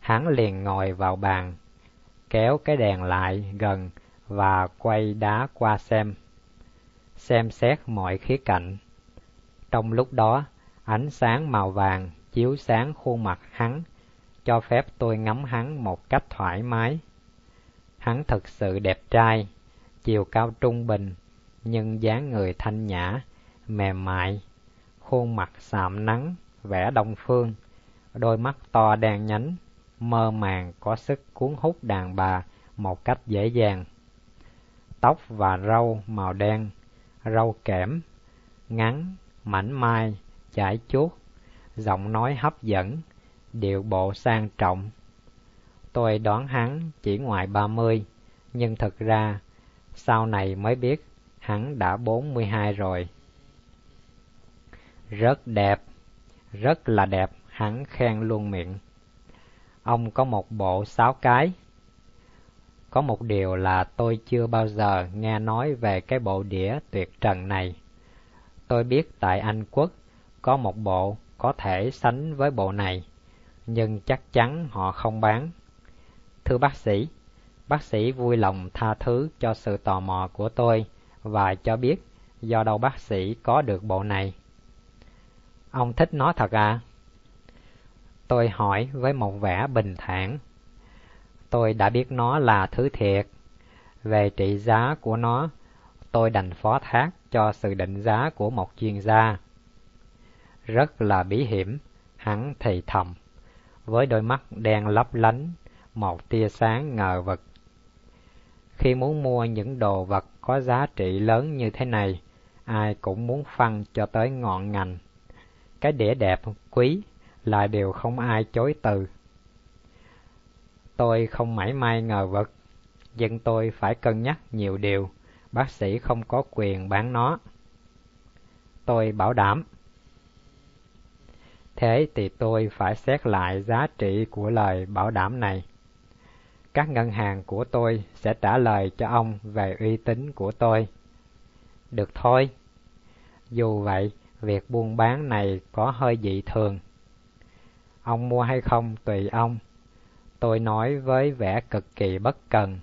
Hắn liền ngồi vào bàn, kéo cái đèn lại gần và quay đá qua xem. Xem xét mọi khía cạnh. Trong lúc đó, ánh sáng màu vàng chiếu sáng khuôn mặt hắn, cho phép tôi ngắm hắn một cách thoải mái. Hắn thật sự đẹp trai, chiều cao trung bình, nhưng dáng người thanh nhã, mềm mại, khuôn mặt sạm nắng, vẻ đông phương, đôi mắt to đen nhánh, mơ màng có sức cuốn hút đàn bà một cách dễ dàng. Tóc và râu màu đen, râu kẽm, ngắn, mảnh mai, chải chuốt, giọng nói hấp dẫn, điệu bộ sang trọng. Tôi đoán hắn chỉ ngoài ba mươi, nhưng thật ra sau này mới biết hắn đã bốn mươi hai rồi. Rất đẹp, rất là đẹp, hắn khen luôn miệng. Ông có một bộ sáu cái. Có một điều là tôi chưa bao giờ nghe nói về cái bộ đĩa tuyệt trần này. Tôi biết tại Anh Quốc có một bộ có thể sánh với bộ này, nhưng chắc chắn họ không bán. Thưa bác sĩ, bác sĩ vui lòng tha thứ cho sự tò mò của tôi và cho biết do đâu bác sĩ có được bộ này. Ông thích nó thật à? Tôi hỏi với một vẻ bình thản. Tôi đã biết nó là thứ thiệt. Về trị giá của nó, tôi đành phó thác cho sự định giá của một chuyên gia. Rất là bí hiểm, hắn thì thầm, với đôi mắt đen lấp lánh, một tia sáng ngờ vực. Khi muốn mua những đồ vật có giá trị lớn như thế này, ai cũng muốn phân cho tới ngọn ngành. Cái đĩa đẹp, quý là điều không ai chối từ. Tôi không mảy may ngờ vực, nhưng tôi phải cân nhắc nhiều điều, bác sĩ không có quyền bán nó. Tôi bảo đảm. Thế thì tôi phải xét lại giá trị của lời bảo đảm này. Các ngân hàng của tôi sẽ trả lời cho ông về uy tín của tôi. Được thôi. Dù vậy, việc buôn bán này có hơi dị thường. Ông mua hay không tùy ông. Tôi nói với vẻ cực kỳ bất cần.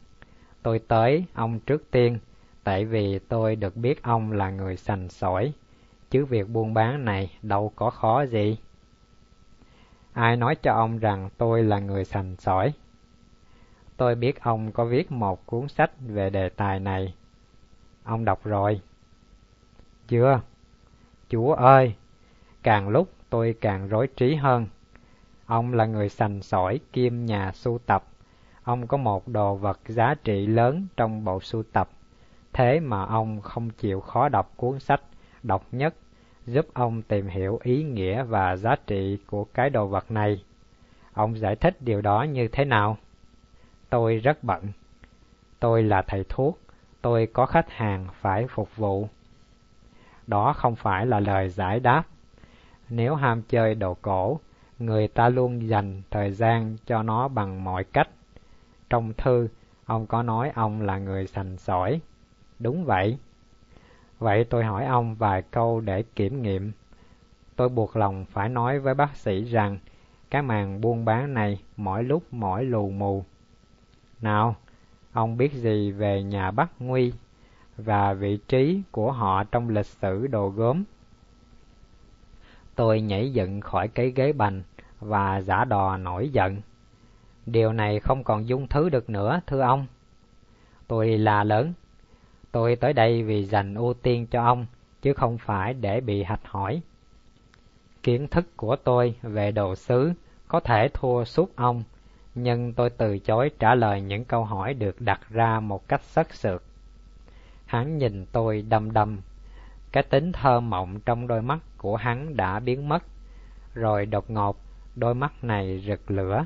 Tôi tới ông trước tiên, tại vì tôi được biết ông là người sành sỏi, chứ việc buôn bán này đâu có khó gì. Ai nói cho ông rằng tôi là người sành sỏi? Tôi biết ông có viết một cuốn sách về đề tài này. Ông đọc rồi. Chưa? Chúa ơi! Càng lúc tôi càng rối trí hơn. Ông là người sành sỏi kiêm nhà sưu tập. Ông có một đồ vật giá trị lớn trong bộ sưu tập. Thế mà ông không chịu khó đọc cuốn sách độc nhất, giúp ông tìm hiểu ý nghĩa và giá trị của cái đồ vật này. Ông giải thích điều đó như thế nào? Tôi rất bận. Tôi là thầy thuốc, tôi có khách hàng phải phục vụ. Đó không phải là lời giải đáp. Nếu ham chơi đồ cổ, người ta luôn dành thời gian cho nó bằng mọi cách. Trong thư, ông có nói ông là người sành sỏi. Đúng vậy. Vậy tôi hỏi ông vài câu để kiểm nghiệm. Tôi buộc lòng phải nói với bác sĩ rằng cái màn buôn bán này mỗi lúc mỗi lù mù. Nào, ông biết gì về nhà Bắc Nguy và vị trí của họ trong lịch sử đồ gốm? Tôi nhảy dựng khỏi cái ghế bành và giả đò nổi giận. Điều này không còn dung thứ được nữa, thưa ông. Tôi là lớn. Tôi tới đây vì dành ưu tiên cho ông, chứ không phải để bị hạch hỏi. Kiến thức của tôi về đồ sứ có thể thua suốt ông, nhưng tôi từ chối trả lời những câu hỏi được đặt ra một cách sất sược. Hắn nhìn tôi đăm đăm, cái tính thơ mộng trong đôi mắt của hắn đã biến mất, rồi đột ngột đôi mắt này rực lửa.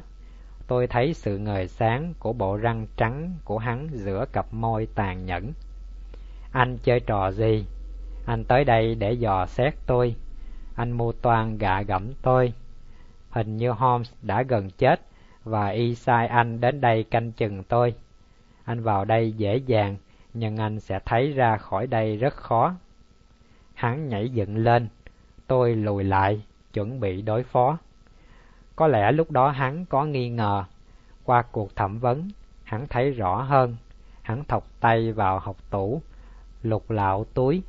Tôi thấy sự ngời sáng của bộ răng trắng của hắn giữa cặp môi tàn nhẫn. Anh chơi trò gì? Anh tới đây để dò xét tôi. Anh mưu toan gạ gẫm tôi. Hình như Holmes đã gần chết và y sai anh đến đây canh chừng tôi. Anh vào đây dễ dàng, nhưng anh sẽ thấy ra khỏi đây rất khó. Hắn nhảy dựng lên, tôi lùi lại, chuẩn bị đối phó. Có lẽ lúc đó hắn có nghi ngờ. Qua cuộc thẩm vấn, hắn thấy rõ hơn. Hắn thọc tay vào học tủ, lục lạo túi.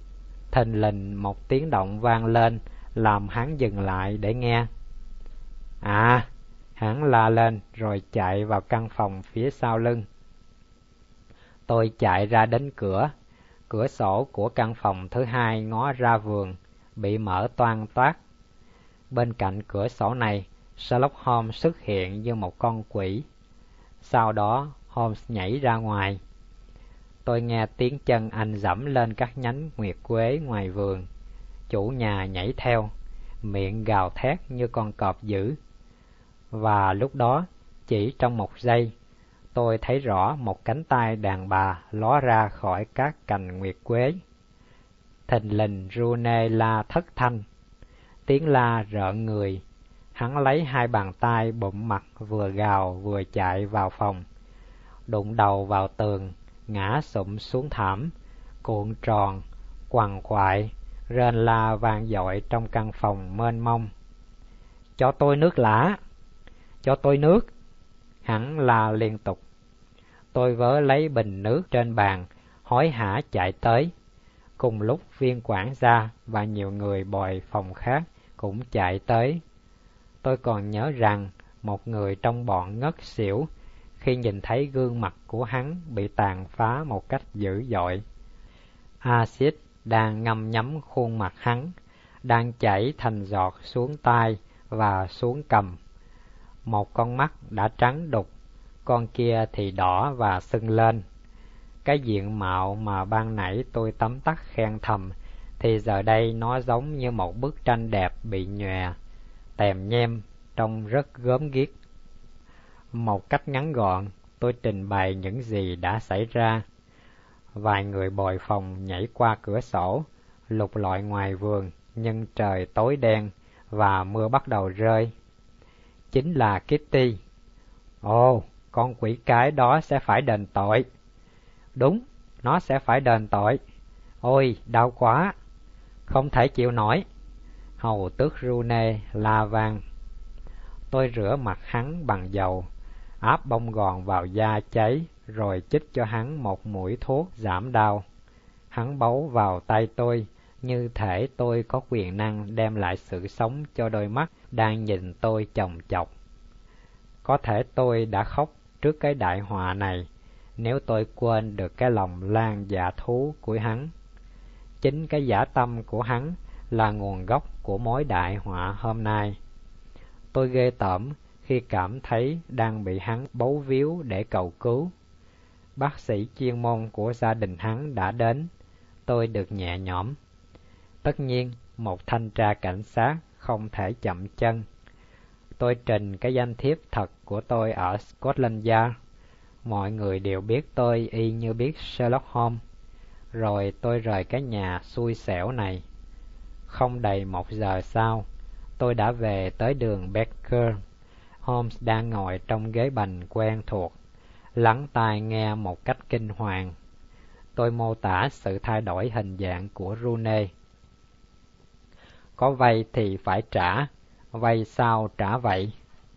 Thình lình một tiếng động vang lên, làm hắn dừng lại để nghe. À, hắn la lên rồi chạy vào căn phòng phía sau lưng. Tôi chạy ra đến cửa. Cửa sổ của căn phòng thứ hai ngó ra vườn, bị mở toan toát. Bên cạnh cửa sổ này, Sherlock Holmes xuất hiện như một con quỷ. Sau đó, Holmes nhảy ra ngoài. Tôi nghe tiếng chân anh dẫm lên các nhánh nguyệt quế ngoài vườn. Chủ nhà nhảy theo, miệng gào thét như con cọp dữ. Và lúc đó, chỉ trong một giây, tôi thấy rõ một cánh tay đàn bà ló ra khỏi các cành nguyệt quế. Thình lình Rune la thất thanh, tiếng la rợn người. Hắn lấy hai bàn tay bụm mặt vừa gào vừa chạy vào phòng, đụng đầu vào tường, ngã sụm xuống thảm, cuộn tròn, quằn quại, rên la vang dội trong căn phòng mênh mông. Cho tôi nước lã! Cho tôi nước! Hắn la liên tục. Tôi vớ lấy bình nước trên bàn, hối hả chạy tới. Cùng lúc viên quản gia và nhiều người bòi phòng khác cũng chạy tới. Tôi còn nhớ rằng một người trong bọn ngất xỉu khi nhìn thấy gương mặt của hắn bị tàn phá một cách dữ dội. Axit đang ngâm nhấm khuôn mặt hắn, đang chảy thành giọt xuống tai và xuống cầm. Một con mắt đã trắng đục, con kia thì đỏ và sưng lên. Cái diện mạo mà ban nãy tôi tấm tắc khen thầm, thì giờ đây nó giống như một bức tranh đẹp bị nhòe, tèm nhem, trông rất gớm ghiếc. Một cách ngắn gọn, tôi trình bày những gì đã xảy ra. Vài người bồi phòng nhảy qua cửa sổ, lục lọi ngoài vườn, nhưng trời tối đen và mưa bắt đầu rơi. Chính là Kitty. Ồ, con quỷ cái đó sẽ phải đền tội. Đúng, nó sẽ phải đền tội. Ôi, đau quá. Không thể chịu nổi. Hầu tước Rune la vàng. Tôi rửa mặt hắn bằng dầu, áp bông gòn vào da cháy, rồi chích cho hắn một mũi thuốc giảm đau. Hắn bấu vào tay tôi, như thể tôi có quyền năng đem lại sự sống cho đôi mắt đang nhìn tôi chồng chọc. Có thể tôi đã khóc trước cái đại họa này, nếu tôi quên được cái lòng lan dạ thú của hắn. Chính cái giả tâm của hắn là nguồn gốc của mối đại họa hôm nay. Tôi ghê tởm khi cảm thấy đang bị hắn bấu víu để cầu cứu. Bác sĩ chuyên môn của gia đình hắn đã đến, tôi được nhẹ nhõm. Tất nhiên, một thanh tra cảnh sát không thể chậm chân. Tôi trình cái danh thiếp thật của tôi ở Scotland Yard. Mọi người đều biết tôi y như biết Sherlock Holmes. Rồi tôi rời cái nhà xui xẻo này. Không đầy một giờ sau, tôi đã về tới đường Becker. Holmes đang ngồi trong ghế bành quen thuộc, lắng tai nghe một cách kinh hoàng. Tôi mô tả sự thay đổi hình dạng của Rooney. Có vay thì phải trả, vay sao trả vậy?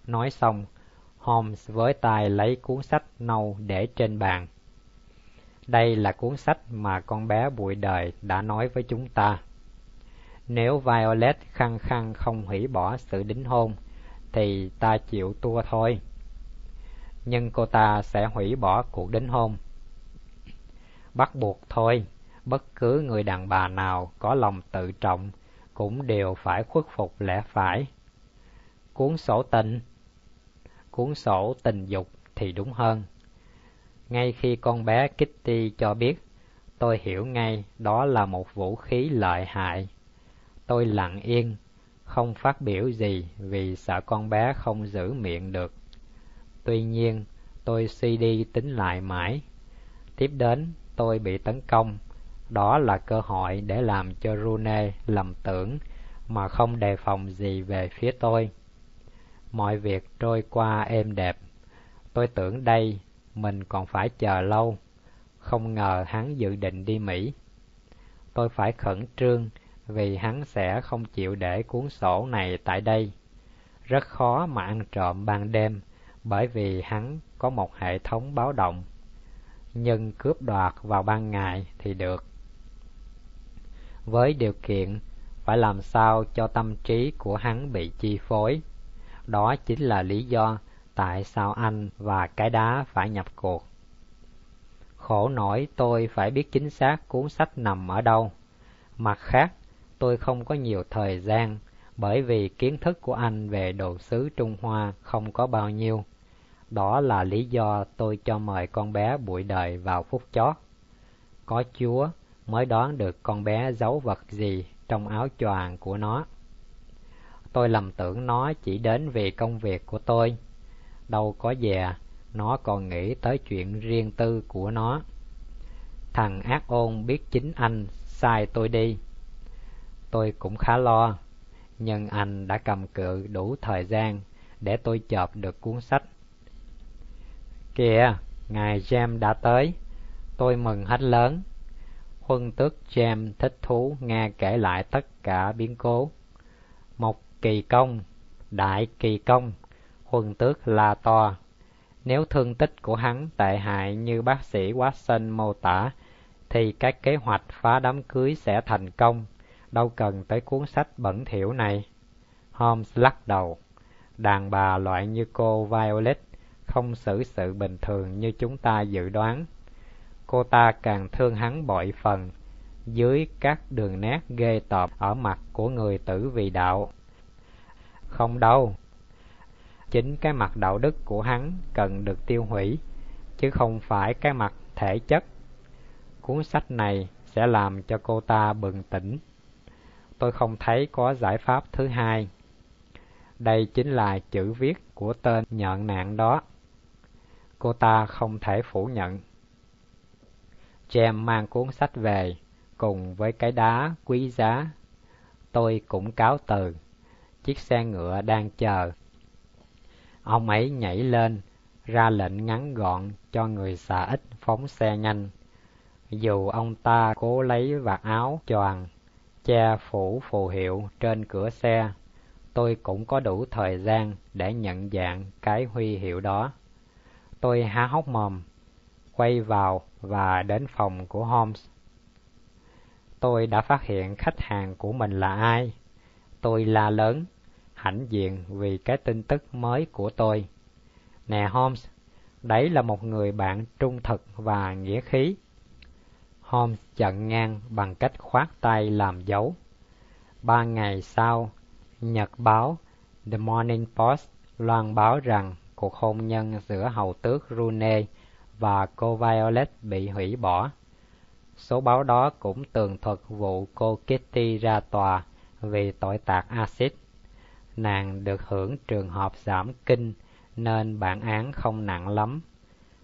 Nói xong, Holmes với tay lấy cuốn sách nâu để trên bàn. Đây là cuốn sách mà con bé bụi đời đã nói với chúng ta. Nếu Violet khăng khăng không hủy bỏ sự đính hôn, thì ta chịu tua thôi. Nhưng cô ta sẽ hủy bỏ cuộc đính hôn. Bắt buộc thôi, bất cứ người đàn bà nào có lòng tự trọng cũng đều phải khuất phục lẽ phải. Cuốn sổ tình Cuốn sổ tình dục thì đúng hơn. Ngay khi con bé Kitty cho biết, tôi hiểu ngay đó là một vũ khí lợi hại. Tôi lặng yên, không phát biểu gì vì sợ con bé không giữ miệng được. Tuy nhiên, tôi suy đi tính lại mãi. Tiếp đến, tôi bị tấn công. Đó là cơ hội để làm cho Rune lầm tưởng mà không đề phòng gì về phía tôi. Mọi việc trôi qua êm đẹp. Tôi tưởng đây mình còn phải chờ lâu. Không ngờ hắn dự định đi Mỹ. Tôi phải khẩn trương vì hắn sẽ không chịu để cuốn sổ này tại đây. Rất khó mà ăn trộm ban đêm bởi vì hắn có một hệ thống báo động. Nhưng cướp đoạt vào ban ngày thì được. Với điều kiện phải làm sao cho tâm trí của hắn bị chi phối. Đó chính là lý do tại sao anh và cái đá phải nhập cuộc. Khổ nổi tôi phải biết chính xác cuốn sách nằm ở đâu. Mặt khác, tôi không có nhiều thời gian bởi vì kiến thức của anh về đồ sứ Trung Hoa không có bao nhiêu. Đó là lý do tôi cho mời con bé bụi đời vào phút chót. Có Chúa mới đoán được con bé giấu vật gì trong áo choàng của nó. Tôi lầm tưởng nó chỉ đến vì công việc của tôi. Đâu có dè, nó còn nghĩ tới chuyện riêng tư của nó. Thằng ác ôn biết chính anh sai tôi đi. Tôi cũng khá lo, nhưng anh đã cầm cự đủ thời gian để tôi chợp được cuốn sách. Kìa, ngài James đã tới. Tôi mừng hết lớn. Huân tước James thích thú nghe kể lại tất cả biến cố. Một kỳ công, đại kỳ công, huân tước là to. Nếu thương tích của hắn tệ hại như bác sĩ Watson mô tả, thì các kế hoạch phá đám cưới sẽ thành công, đâu cần tới cuốn sách bẩn thỉu này. Holmes lắc đầu. Đàn bà loại như cô Violet không xử sự bình thường như chúng ta dự đoán. Cô ta càng thương hắn bội phần, dưới các đường nét ghê tởm ở mặt của người tử vì đạo. Không đâu, chính cái mặt đạo đức của hắn cần được tiêu hủy, chứ không phải cái mặt thể chất. Cuốn sách này sẽ làm cho cô ta bừng tỉnh. Tôi không thấy có giải pháp thứ hai. Đây chính là chữ viết của tên nhận nạn đó. Cô ta không thể phủ nhận. Jem mang cuốn sách về, cùng với cái đá quý giá. Tôi cũng cáo từ. Chiếc xe ngựa đang chờ. Ông ấy nhảy lên, ra lệnh ngắn gọn cho người xà ít phóng xe nhanh. Dù ông ta cố lấy vạt áo choàng che phủ phù hiệu trên cửa xe, tôi cũng có đủ thời gian để nhận dạng cái huy hiệu đó. Tôi há hốc mồm, quay vào và đến phòng của Holmes. Tôi đã phát hiện khách hàng của mình là ai. Tôi la lớn, hãnh diện vì cái tin tức mới của tôi. Nè Holmes, đấy là một người bạn trung thực và nghĩa khí. Holmes chặn ngang bằng cách khoát tay làm dấu. Ba ngày sau, Nhật báo The Morning Post loan báo rằng cuộc hôn nhân giữa hầu tước Rooney và cô Violet bị hủy bỏ. Số báo đó cũng tường thuật vụ cô Kitty ra tòa vì tội tạc axit. nàng được hưởng trường hợp giảm kinh nên bản án không nặng lắm.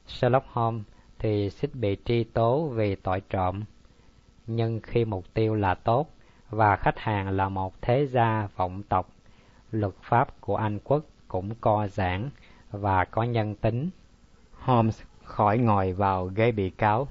Sherlock Holmes thì xích bị truy tố vì tội trộm. Nhưng khi mục tiêu là tốt và khách hàng là một thế gia vọng tộc, luật pháp của Anh quốc cũng co giãn và có nhân tính. Holmes khỏi ngồi vào ghế bị cáo.